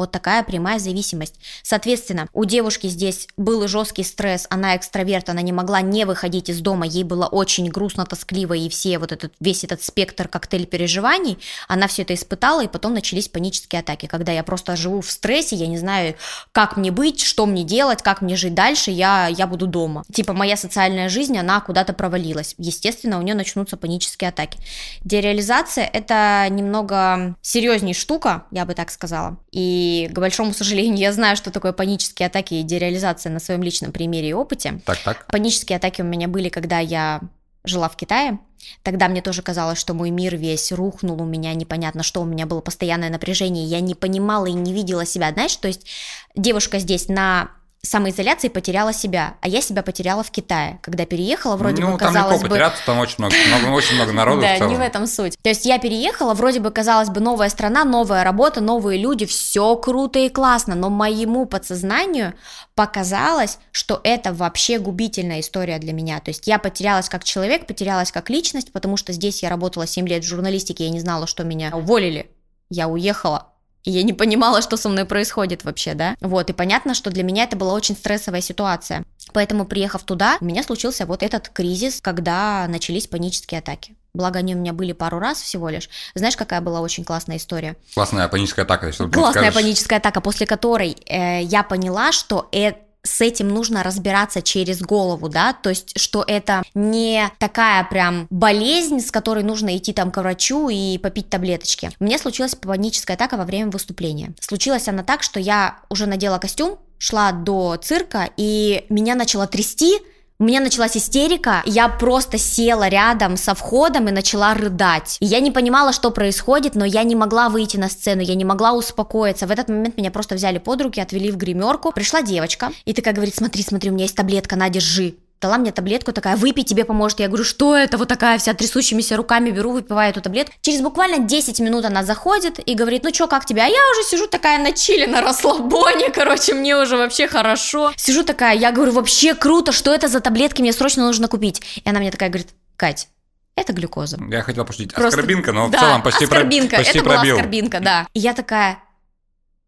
Вот такая прямая зависимость. Соответственно, у девушки здесь был жесткий стресс, она экстраверт, она не могла не выходить из дома, ей было очень грустно, тоскливо, и все вот этот, весь этот спектр коктейль переживаний, она все это испытала, и потом начались панические атаки, когда я просто живу в стрессе, я не знаю, как мне быть, что мне делать, как мне жить дальше, я, я буду дома. Типа моя социальная жизнь, она куда-то провалилась. Естественно, у нее начнутся панические атаки. Дереализация – это немного серьезней штука, я бы так сказала. И, к большому сожалению, я знаю, что такое панические атаки и дереализация на своем личном примере и опыте. Так, так. Панические атаки у меня были, когда я жила в Китае. Тогда мне тоже казалось, что мой мир весь рухнул, у меня непонятно что, у меня было постоянное напряжение, я не понимала и не видела себя, знаешь, то есть девушка здесь на самоизоляции потеряла себя, а я себя потеряла в Китае, когда переехала, вроде ну, бы там казалось бы... потеряться, там очень много, много- очень много народу Да, не в этом суть. То есть я переехала, вроде бы казалось бы новая страна, новая работа, новые люди, все круто и классно, но моему подсознанию показалось, что это вообще губительная история для меня. То есть я потерялась как человек, потерялась как личность, потому что здесь я работала 7 лет в журналистике, я не знала, что меня уволили. Я уехала, и я не понимала, что со мной происходит вообще, да? Вот, и понятно, что для меня это была очень стрессовая ситуация. Поэтому, приехав туда, у меня случился вот этот кризис, когда начались панические атаки. Благо, они у меня были пару раз всего лишь. Знаешь, какая была очень классная история? Классная паническая атака. Классная скажешь? паническая атака, после которой э, я поняла, что э- с этим нужно разбираться через голову, да, то есть, что это не такая прям болезнь, с которой нужно идти там к врачу и попить таблеточки. Меня случилась паническая атака во время выступления. Случилась она так, что я уже надела костюм, шла до цирка, и меня начало трясти, у меня началась истерика, я просто села рядом со входом и начала рыдать. И я не понимала, что происходит, но я не могла выйти на сцену, я не могла успокоиться. В этот момент меня просто взяли под руки, отвели в гримерку. Пришла девочка и такая говорит, смотри, смотри, у меня есть таблетка, на, держи. Дала мне таблетку, такая, выпей, тебе поможет. Я говорю, что это? Вот такая вся трясущимися руками беру, выпиваю эту таблетку. Через буквально 10 минут она заходит и говорит, ну что, как тебе? А я уже сижу такая на чиле, на расслабоне, короче, мне уже вообще хорошо. Сижу такая, я говорю, вообще круто, что это за таблетки, мне срочно нужно купить. И она мне такая говорит, Кать, это глюкоза. Я хотел пошутить Просто- аскорбинка, но да, в целом почти, про- аскорбинка, почти это была пробил. аскорбинка, да. И я такая,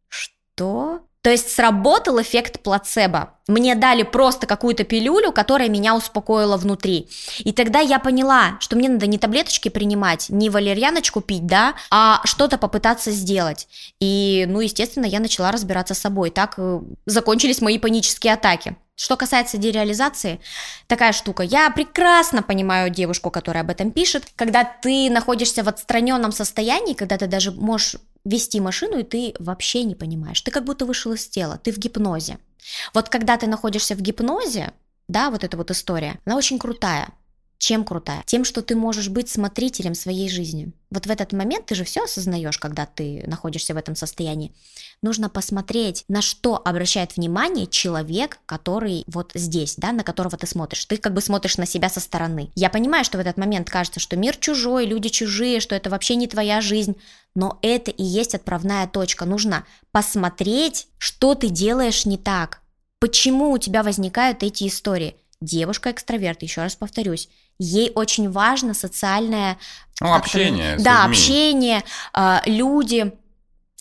что? То есть сработал эффект плацебо. Мне дали просто какую-то пилюлю, которая меня успокоила внутри. И тогда я поняла, что мне надо не таблеточки принимать, не валерьяночку пить, да, а что-то попытаться сделать. И, ну, естественно, я начала разбираться с собой. Так э, закончились мои панические атаки. Что касается дереализации, такая штука. Я прекрасно понимаю девушку, которая об этом пишет. Когда ты находишься в отстраненном состоянии, когда ты даже можешь вести машину, и ты вообще не понимаешь. Ты как будто вышел из тела, ты в гипнозе. Вот когда ты находишься в гипнозе, да, вот эта вот история, она очень крутая. Чем крутая? Тем, что ты можешь быть смотрителем своей жизни. Вот в этот момент ты же все осознаешь, когда ты находишься в этом состоянии. Нужно посмотреть, на что обращает внимание человек, который вот здесь, да, на которого ты смотришь. Ты как бы смотришь на себя со стороны. Я понимаю, что в этот момент кажется, что мир чужой, люди чужие, что это вообще не твоя жизнь, но это и есть отправная точка. Нужно посмотреть, что ты делаешь не так. Почему у тебя возникают эти истории? Девушка экстраверт, еще раз повторюсь, ей очень важно социальное Ну, общение Да, людьми. общение, а, люди,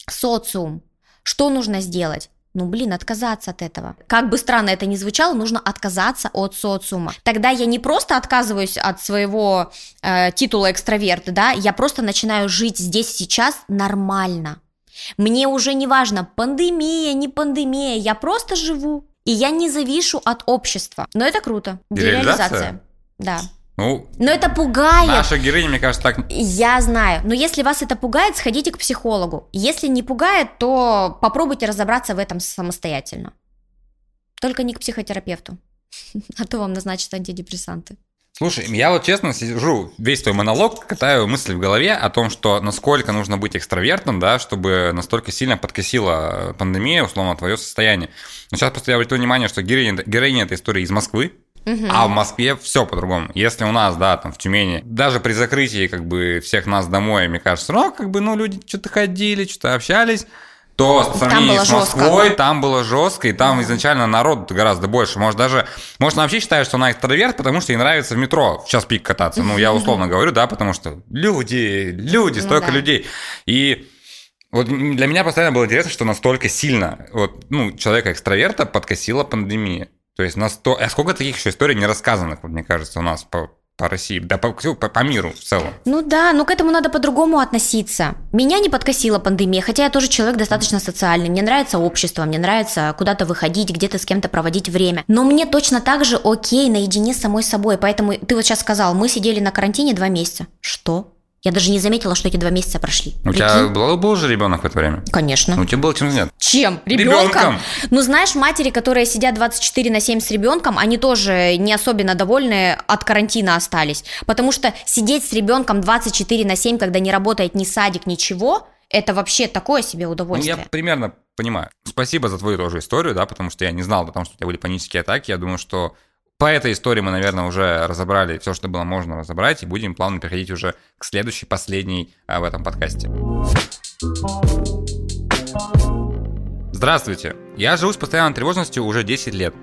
социум. Что нужно сделать? Ну, блин, отказаться от этого. Как бы странно это ни звучало, нужно отказаться от социума. Тогда я не просто отказываюсь от своего э, титула экстраверт, да, я просто начинаю жить здесь сейчас нормально. Мне уже не важно, пандемия, не пандемия, я просто живу. И я не завишу от общества. Но это круто. Дереализация? Да. Ну, Но это пугает. наша героиня, мне кажется, так... Я знаю. Но если вас это пугает, сходите к психологу. Если не пугает, то попробуйте разобраться в этом самостоятельно. Только не к психотерапевту. А то вам назначат антидепрессанты. Слушай, я вот честно сижу, весь твой монолог, катаю мысли в голове о том, что насколько нужно быть экстравертом, да, чтобы настолько сильно подкосила пандемия, условно, твое состояние. Но сейчас просто я обратил внимание, что героиня, героиня этой истории из Москвы, а в Москве все по-другому. Если у нас, да, там в Тюмени, даже при закрытии как бы всех нас домой, мне кажется, ну, как бы, ну, люди что-то ходили, что-то общались, то в сравнении было с Москвой жестко. там было жестко, и там изначально народ гораздо больше. Может, даже, может, она вообще считает, что она экстраверт, потому что ей нравится в метро в час пик кататься. Ну, я условно говорю, да, потому что люди, люди, Ну столько да. людей. И вот для меня постоянно было интересно, что настолько сильно вот, ну, человека-экстраверта подкосила пандемия. То есть, насто... а сколько таких еще историй не рассказанных, мне кажется, у нас по, по России, да по, по, по миру в целом. Ну да, но к этому надо по-другому относиться. Меня не подкосила пандемия, хотя я тоже человек достаточно социальный. Мне нравится общество, мне нравится куда-то выходить, где-то с кем-то проводить время. Но мне точно так же окей наедине с самой собой. Поэтому ты вот сейчас сказал, мы сидели на карантине два месяца. Что? Я даже не заметила, что эти два месяца прошли. У тебя Прикинь? был, был же ребенок в это время? Конечно. У тебя было чем занять? Чем? Ребенком. Ребенком? Ну, знаешь, матери, которые сидят 24 на 7 с ребенком, они тоже не особенно довольны от карантина остались. Потому что сидеть с ребенком 24 на 7, когда не работает ни садик, ничего, это вообще такое себе Ну, удовольствие. я примерно понимаю. Спасибо за твою тоже историю, да, потому что я не знал о том, что у тебя были панические атаки. Я думаю, что по этой истории мы, наверное, уже разобрали все, что было можно разобрать, и будем плавно переходить уже к следующей, последней а, в этом подкасте. Здравствуйте. Я живу с постоянной тревожностью уже 10 лет.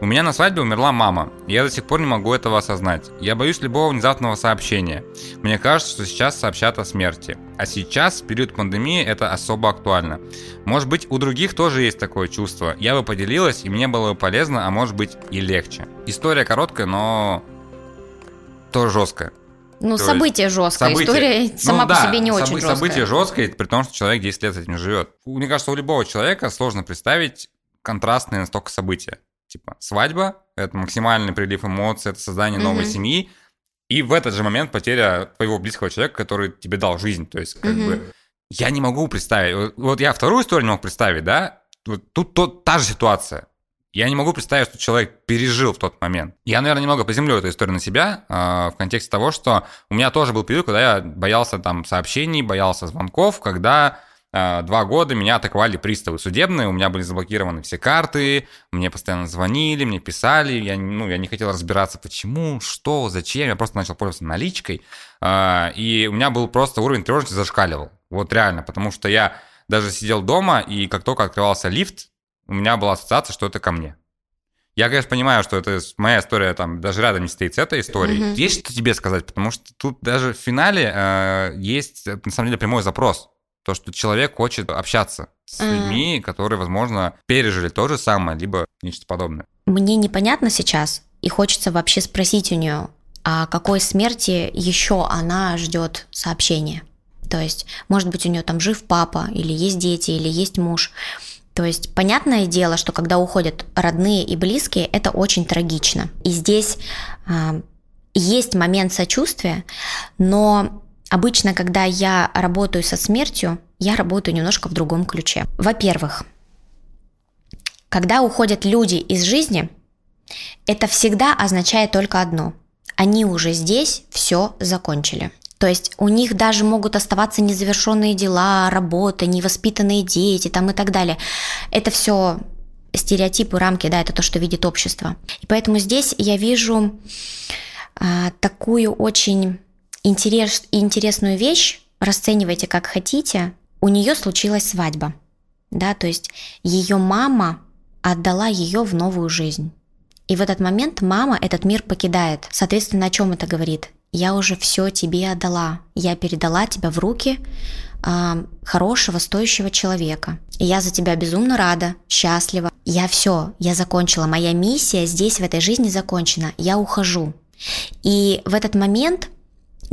У меня на свадьбе умерла мама, и я до сих пор не могу этого осознать. Я боюсь любого внезапного сообщения. Мне кажется, что сейчас сообщат о смерти. А сейчас, в период пандемии, это особо актуально. Может быть, у других тоже есть такое чувство. Я бы поделилась, и мне было бы полезно, а может быть и легче. История короткая, но тоже жесткая. ну, то событие жесткое, Событие. история Ну сама да, по себе не собы- очень жесткая. Событие жесткое, при том, что человек 10 лет с этим живет. Мне кажется, у любого человека сложно представить контрастные настолько события. Типа свадьба, это максимальный прилив эмоций, это создание новой Мгм. семьи, и в этот же момент потеря твоего близкого человека, который тебе дал жизнь. То есть, как Мгм. бы, я не могу представить. Вот- Вот я вторую историю не мог представить, да? Вот тут то- та же ситуация. Я не могу представить, что человек пережил в тот момент. Я, наверное, немного поземлю эту историю на себя э, в контексте того, что у меня тоже был период, когда я боялся там сообщений, боялся звонков, когда два года меня атаковали приставы судебные, у меня были заблокированы все карты, мне постоянно звонили, мне писали, я, ну, я не хотел разбираться, почему, что, зачем, я просто начал пользоваться наличкой, э, и у меня был просто уровень тревожности зашкаливал, вот реально, потому что я даже сидел дома, и как только открывался лифт, у меня была ассоциация, что это ко мне. Я, конечно, понимаю, что это моя история там даже рядом не стоит с этой историей. Мгм. Есть что тебе сказать, потому что тут даже в финале э, есть, э, на самом деле, прямой запрос. То, что человек хочет общаться с Ага. людьми, которые, возможно, пережили то же самое, либо нечто подобное. Мне непонятно сейчас, и хочется вообще спросить у нее, о какой смерти еще она ждет сообщения. То есть, может быть, у нее там жив папа, или есть дети, или есть муж. То есть, понятное дело, что когда уходят родные и близкие, это очень трагично. И здесь а, есть момент сочувствия, но обычно, когда я работаю со смертью, я работаю немножко в другом ключе. Во-первых, когда уходят люди из жизни, это всегда означает только одно. Они уже здесь все закончили. То есть у них даже могут оставаться незавершенные дела, работа, невоспитанные дети там и так далее. Это все стереотипы, рамки, да, это то, что видит общество. И поэтому здесь я вижу а, такую очень интерес, интересную вещь, расценивайте как хотите, у нее случилась свадьба, да, то есть ее мама отдала ее в новую жизнь. И в этот момент мама этот мир покидает. Соответственно, о чем это говорит? Я уже все тебе отдала. Я передала тебя в руки а, хорошего, стоящего человека. Я за тебя безумно рада, счастлива. Я все, я закончила. Моя миссия здесь, в этой жизни закончена. Я ухожу. И в этот момент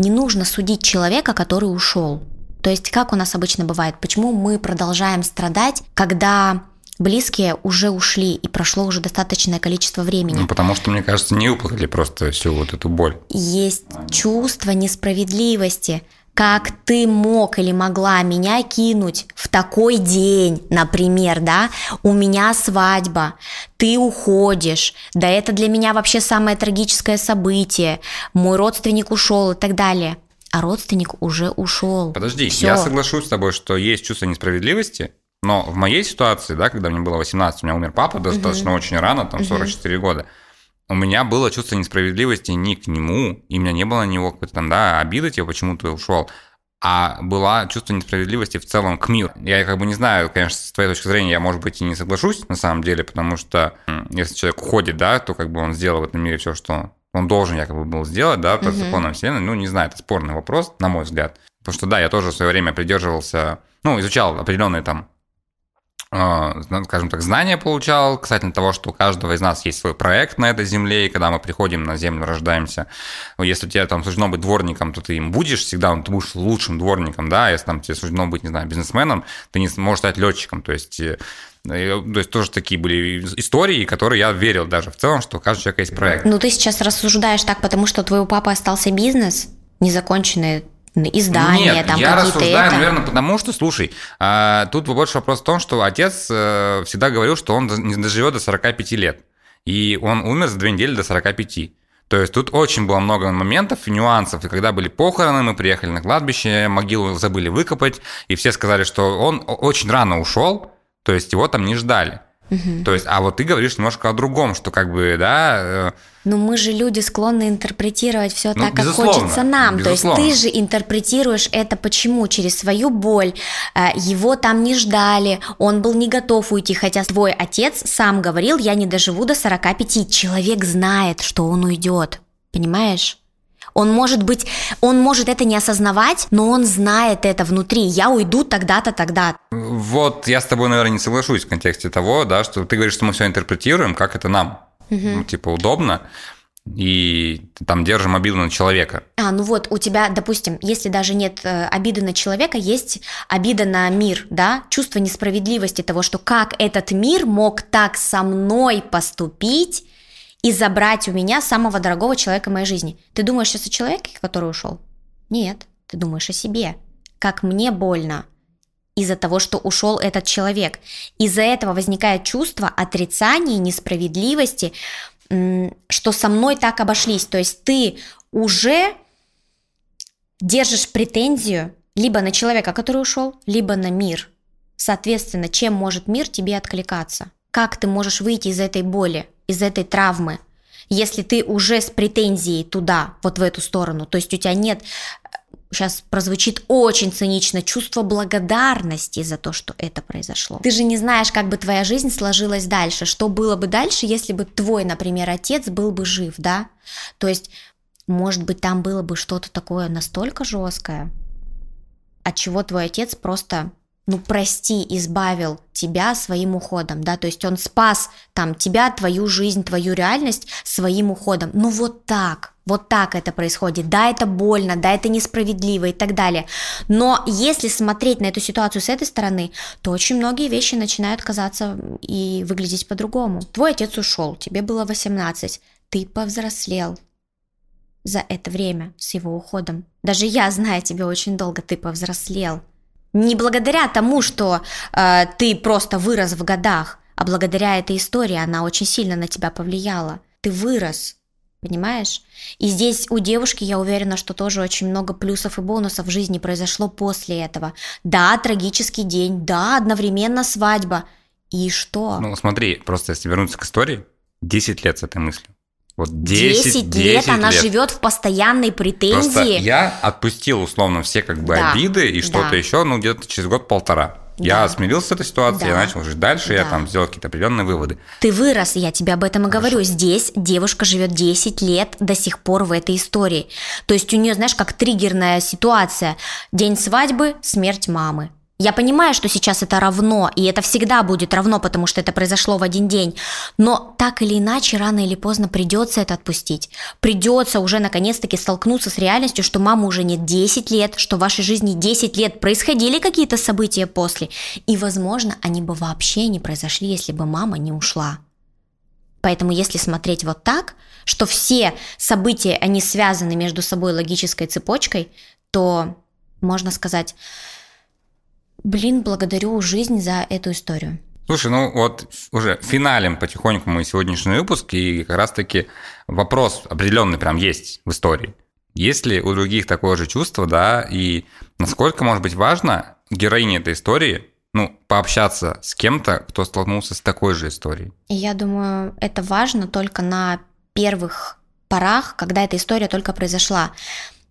не нужно судить человека, который ушел. То есть, как у нас обычно бывает, почему мы продолжаем страдать, когда близкие уже ушли, и прошло уже достаточное количество времени. Ну, потому что, мне кажется, не выплакали просто всю вот эту боль. Есть чувство несправедливости. Как ты мог или могла меня кинуть в такой день, например, да? У меня свадьба, ты уходишь, да это для меня вообще самое трагическое событие, мой родственник ушел и так далее. А родственник уже ушел. Подожди, Всё. я соглашусь с тобой, что есть чувство несправедливости, но в моей ситуации, да, когда мне было 18, у меня умер папа достаточно очень рано, там 44 года, у меня было чувство несправедливости не к нему, и у меня не было на него какой-то там, да, обиды, типа, почему ты ушел, а была чувство несправедливости в целом к миру. Я как бы не знаю, конечно, с твоей точки зрения, я, может быть, и не соглашусь на самом деле, потому что если человек уходит, да, то как бы он сделал в этом мире все, что он должен якобы был сделать, да, по Мгм. законам Вселенной. Ну, не знаю, это спорный вопрос, на мой взгляд. Потому что, да, я тоже в свое время придерживался, ну, изучал определенные там скажем так, знания получал касательно того, что у каждого из нас есть свой проект на этой земле, и когда мы приходим на землю, рождаемся, ну, если тебе там суждено быть дворником, то ты им будешь всегда, ты будешь лучшим дворником, да, а если там тебе суждено быть, не знаю, бизнесменом, ты не сможешь стать летчиком, то есть э, э, то есть тоже такие были истории, которые я верил даже в целом, что у каждого человека есть проект. Ну, ты сейчас рассуждаешь так, потому что у твоего папы остался бизнес, незаконченные издания, Нет, там я какие-то рассуждаю, это. наверное, потому что, слушай, а, тут больше вопрос в том, что отец э, всегда говорил, что он не доживет до 45 лет. И он умер за две недели до 45. То есть тут очень было много моментов и нюансов. И когда были похороны, мы приехали на кладбище, могилу забыли выкопать, и все сказали, что он очень рано ушел, то есть его там не ждали. Мгм. То есть, а вот ты говоришь немножко о другом, что как бы, да, э, Ну, мы же люди склонны интерпретировать все Ну, так, как хочется нам. безусловно. То есть ты же интерпретируешь это почему? Через свою боль. Э, Его там не ждали, он был не готов уйти, хотя твой отец сам говорил, я не доживу до 45. Человек знает, что он уйдет. Понимаешь? Он может быть, он может это не осознавать, но он знает это внутри. Я уйду тогда-то, тогда. Вот я с тобой, наверное, не соглашусь в контексте того, да, что ты говоришь, что мы все интерпретируем, как это нам, ну, типа, удобно, и там держим обиду на человека. А, ну вот у тебя, допустим, если даже нет э, обиды на человека, есть обида на мир, да, чувство несправедливости того, что как этот мир мог так со мной поступить и забрать у меня самого дорогого человека в моей жизни. Ты думаешь сейчас о человеке, который ушел? Нет, ты думаешь о себе. Как мне больно из-за того, что ушел этот человек. Из-за этого возникает чувство отрицания, несправедливости, что со мной так обошлись. То есть ты уже держишь претензию либо на человека, который ушел, либо на мир. Соответственно, чем может мир тебе откликаться? Как ты можешь выйти из этой боли, из этой травмы, если ты уже с претензией туда, вот в эту сторону, то есть у тебя нет, сейчас прозвучит очень цинично, чувство благодарности за то, что это произошло. Ты же не знаешь, как бы твоя жизнь сложилась дальше, что было бы дальше, если бы твой, например, отец был бы жив, да? То есть может быть, там было бы что-то такое настолько жесткое, от чего твой отец просто, ну, прости, избавил тебя своим уходом, да, то есть он спас там тебя, твою жизнь, твою реальность своим уходом. Ну, вот так, вот так это происходит. Да, это больно, да, это несправедливо и так далее. Но если смотреть на эту ситуацию с этой стороны, то очень многие вещи начинают казаться и выглядеть по-другому. Твой отец ушел, тебе было 18, ты повзрослел, за это время с его уходом. Даже я, зная тебя очень долго, ты повзрослел. Не благодаря тому, что э, ты просто вырос в годах, а благодаря этой истории она очень сильно на тебя повлияла. Ты вырос, понимаешь? И здесь у девушки, я уверена, что тоже очень много плюсов и бонусов в жизни произошло после этого. Да, трагический день, да, одновременно свадьба. И что? Ну, смотри, просто если вернуться к истории, 10 лет с этой мыслью. Вот 10, 10 лет она живет в постоянной Просто претензии. я отпустил условно все как бы Да, обиды и что-то да. еще, ну, где-то через год-полтора. Я Да. смирился с этой ситуацией, я Да. начал жить дальше, я Да. там сделал какие-то определенные выводы. Ты вырос, я тебе об этом и говорю. Здесь девушка живет 10 лет до сих пор в этой истории. То есть у нее, знаешь, как триггерная ситуация. День свадьбы, смерть мамы. Я понимаю, что сейчас это равно, и это всегда будет равно, потому что это произошло в один день. Но так или иначе, рано или поздно придется это отпустить. Придется уже наконец-таки столкнуться с реальностью, что мама уже нет 10 лет, что в вашей жизни 10 лет происходили какие-то события после. И, возможно, они бы вообще не произошли, если бы мама не ушла. Поэтому если смотреть вот так, что все события, они связаны между собой логической цепочкой, то можно сказать, Блин, благодарю жизнь за эту историю. Слушай, ну вот уже финалем потихоньку мы сегодняшний выпуск, и как раз-таки вопрос определенный прям есть в истории. Есть ли у других такое же чувство, да, и насколько, может быть, важно героине этой истории, ну, пообщаться с кем-то, кто столкнулся с такой же историей? Я думаю, это важно только на первых порах, когда эта история только произошла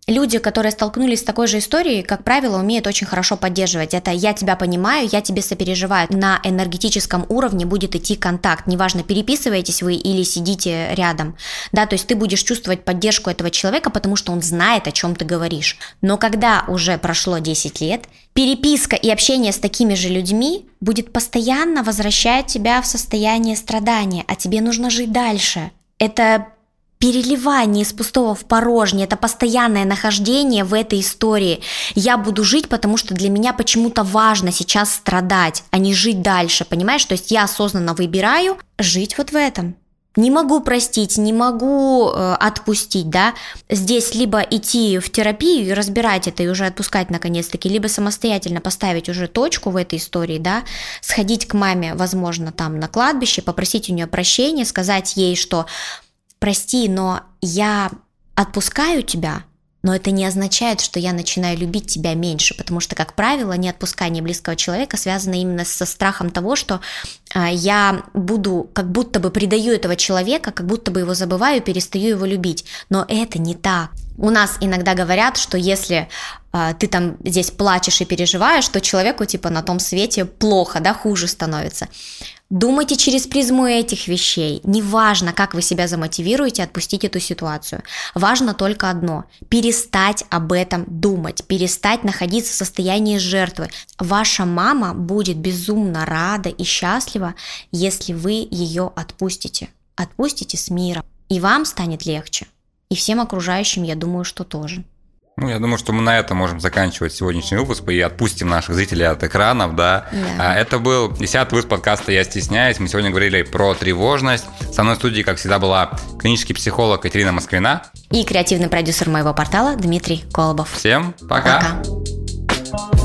люди, которые столкнулись с такой же историей, как правило, умеют очень хорошо поддерживать. Это «я тебя понимаю, я тебе сопереживаю». На энергетическом уровне будет идти контакт. Неважно, переписываетесь вы или сидите рядом. Да, то есть ты будешь чувствовать поддержку этого человека, потому что он знает, о чем ты говоришь. Но когда уже прошло 10 лет, переписка и общение с такими же людьми будет постоянно возвращать тебя в состояние страдания, а тебе нужно жить дальше. Это переливание из пустого в порожнее, это постоянное нахождение в этой истории. Я буду жить, потому что для меня почему-то важно сейчас страдать, а не жить дальше, понимаешь? То есть я осознанно выбираю жить вот в этом. Не могу простить, не могу э, отпустить, да. Здесь либо идти в терапию и разбирать это и уже отпускать наконец-таки, либо самостоятельно поставить уже точку в этой истории, да, сходить к маме, возможно, там на кладбище, попросить у нее прощения, сказать ей, что прости, но я отпускаю тебя, но это не означает, что я начинаю любить тебя меньше, потому что, как правило, не отпускание близкого человека связано именно со страхом того, что э, я буду, как будто бы предаю этого человека, как будто бы его забываю, перестаю его любить. Но это не так. У нас иногда говорят, что если э, ты там здесь плачешь и переживаешь, то человеку типа на том свете плохо, да, хуже становится. Думайте через призму этих вещей. Неважно, как вы себя замотивируете отпустить эту ситуацию. Важно только одно – перестать об этом думать, перестать находиться в состоянии жертвы. Ваша мама будет безумно рада и счастлива, если вы ее отпустите. Отпустите с миром. И вам станет легче. И всем окружающим, я думаю, что тоже. Ну, я думаю, что мы на этом можем заканчивать сегодняшний выпуск и отпустим наших зрителей от экранов, да. да. Это был десятый выпуск подкаста «Я стесняюсь». Мы сегодня говорили про тревожность. Со мной в студии, как всегда, была клинический психолог Екатерина Москвина. И креативный продюсер моего портала Дмитрий Колобов. Всем пока. Пока.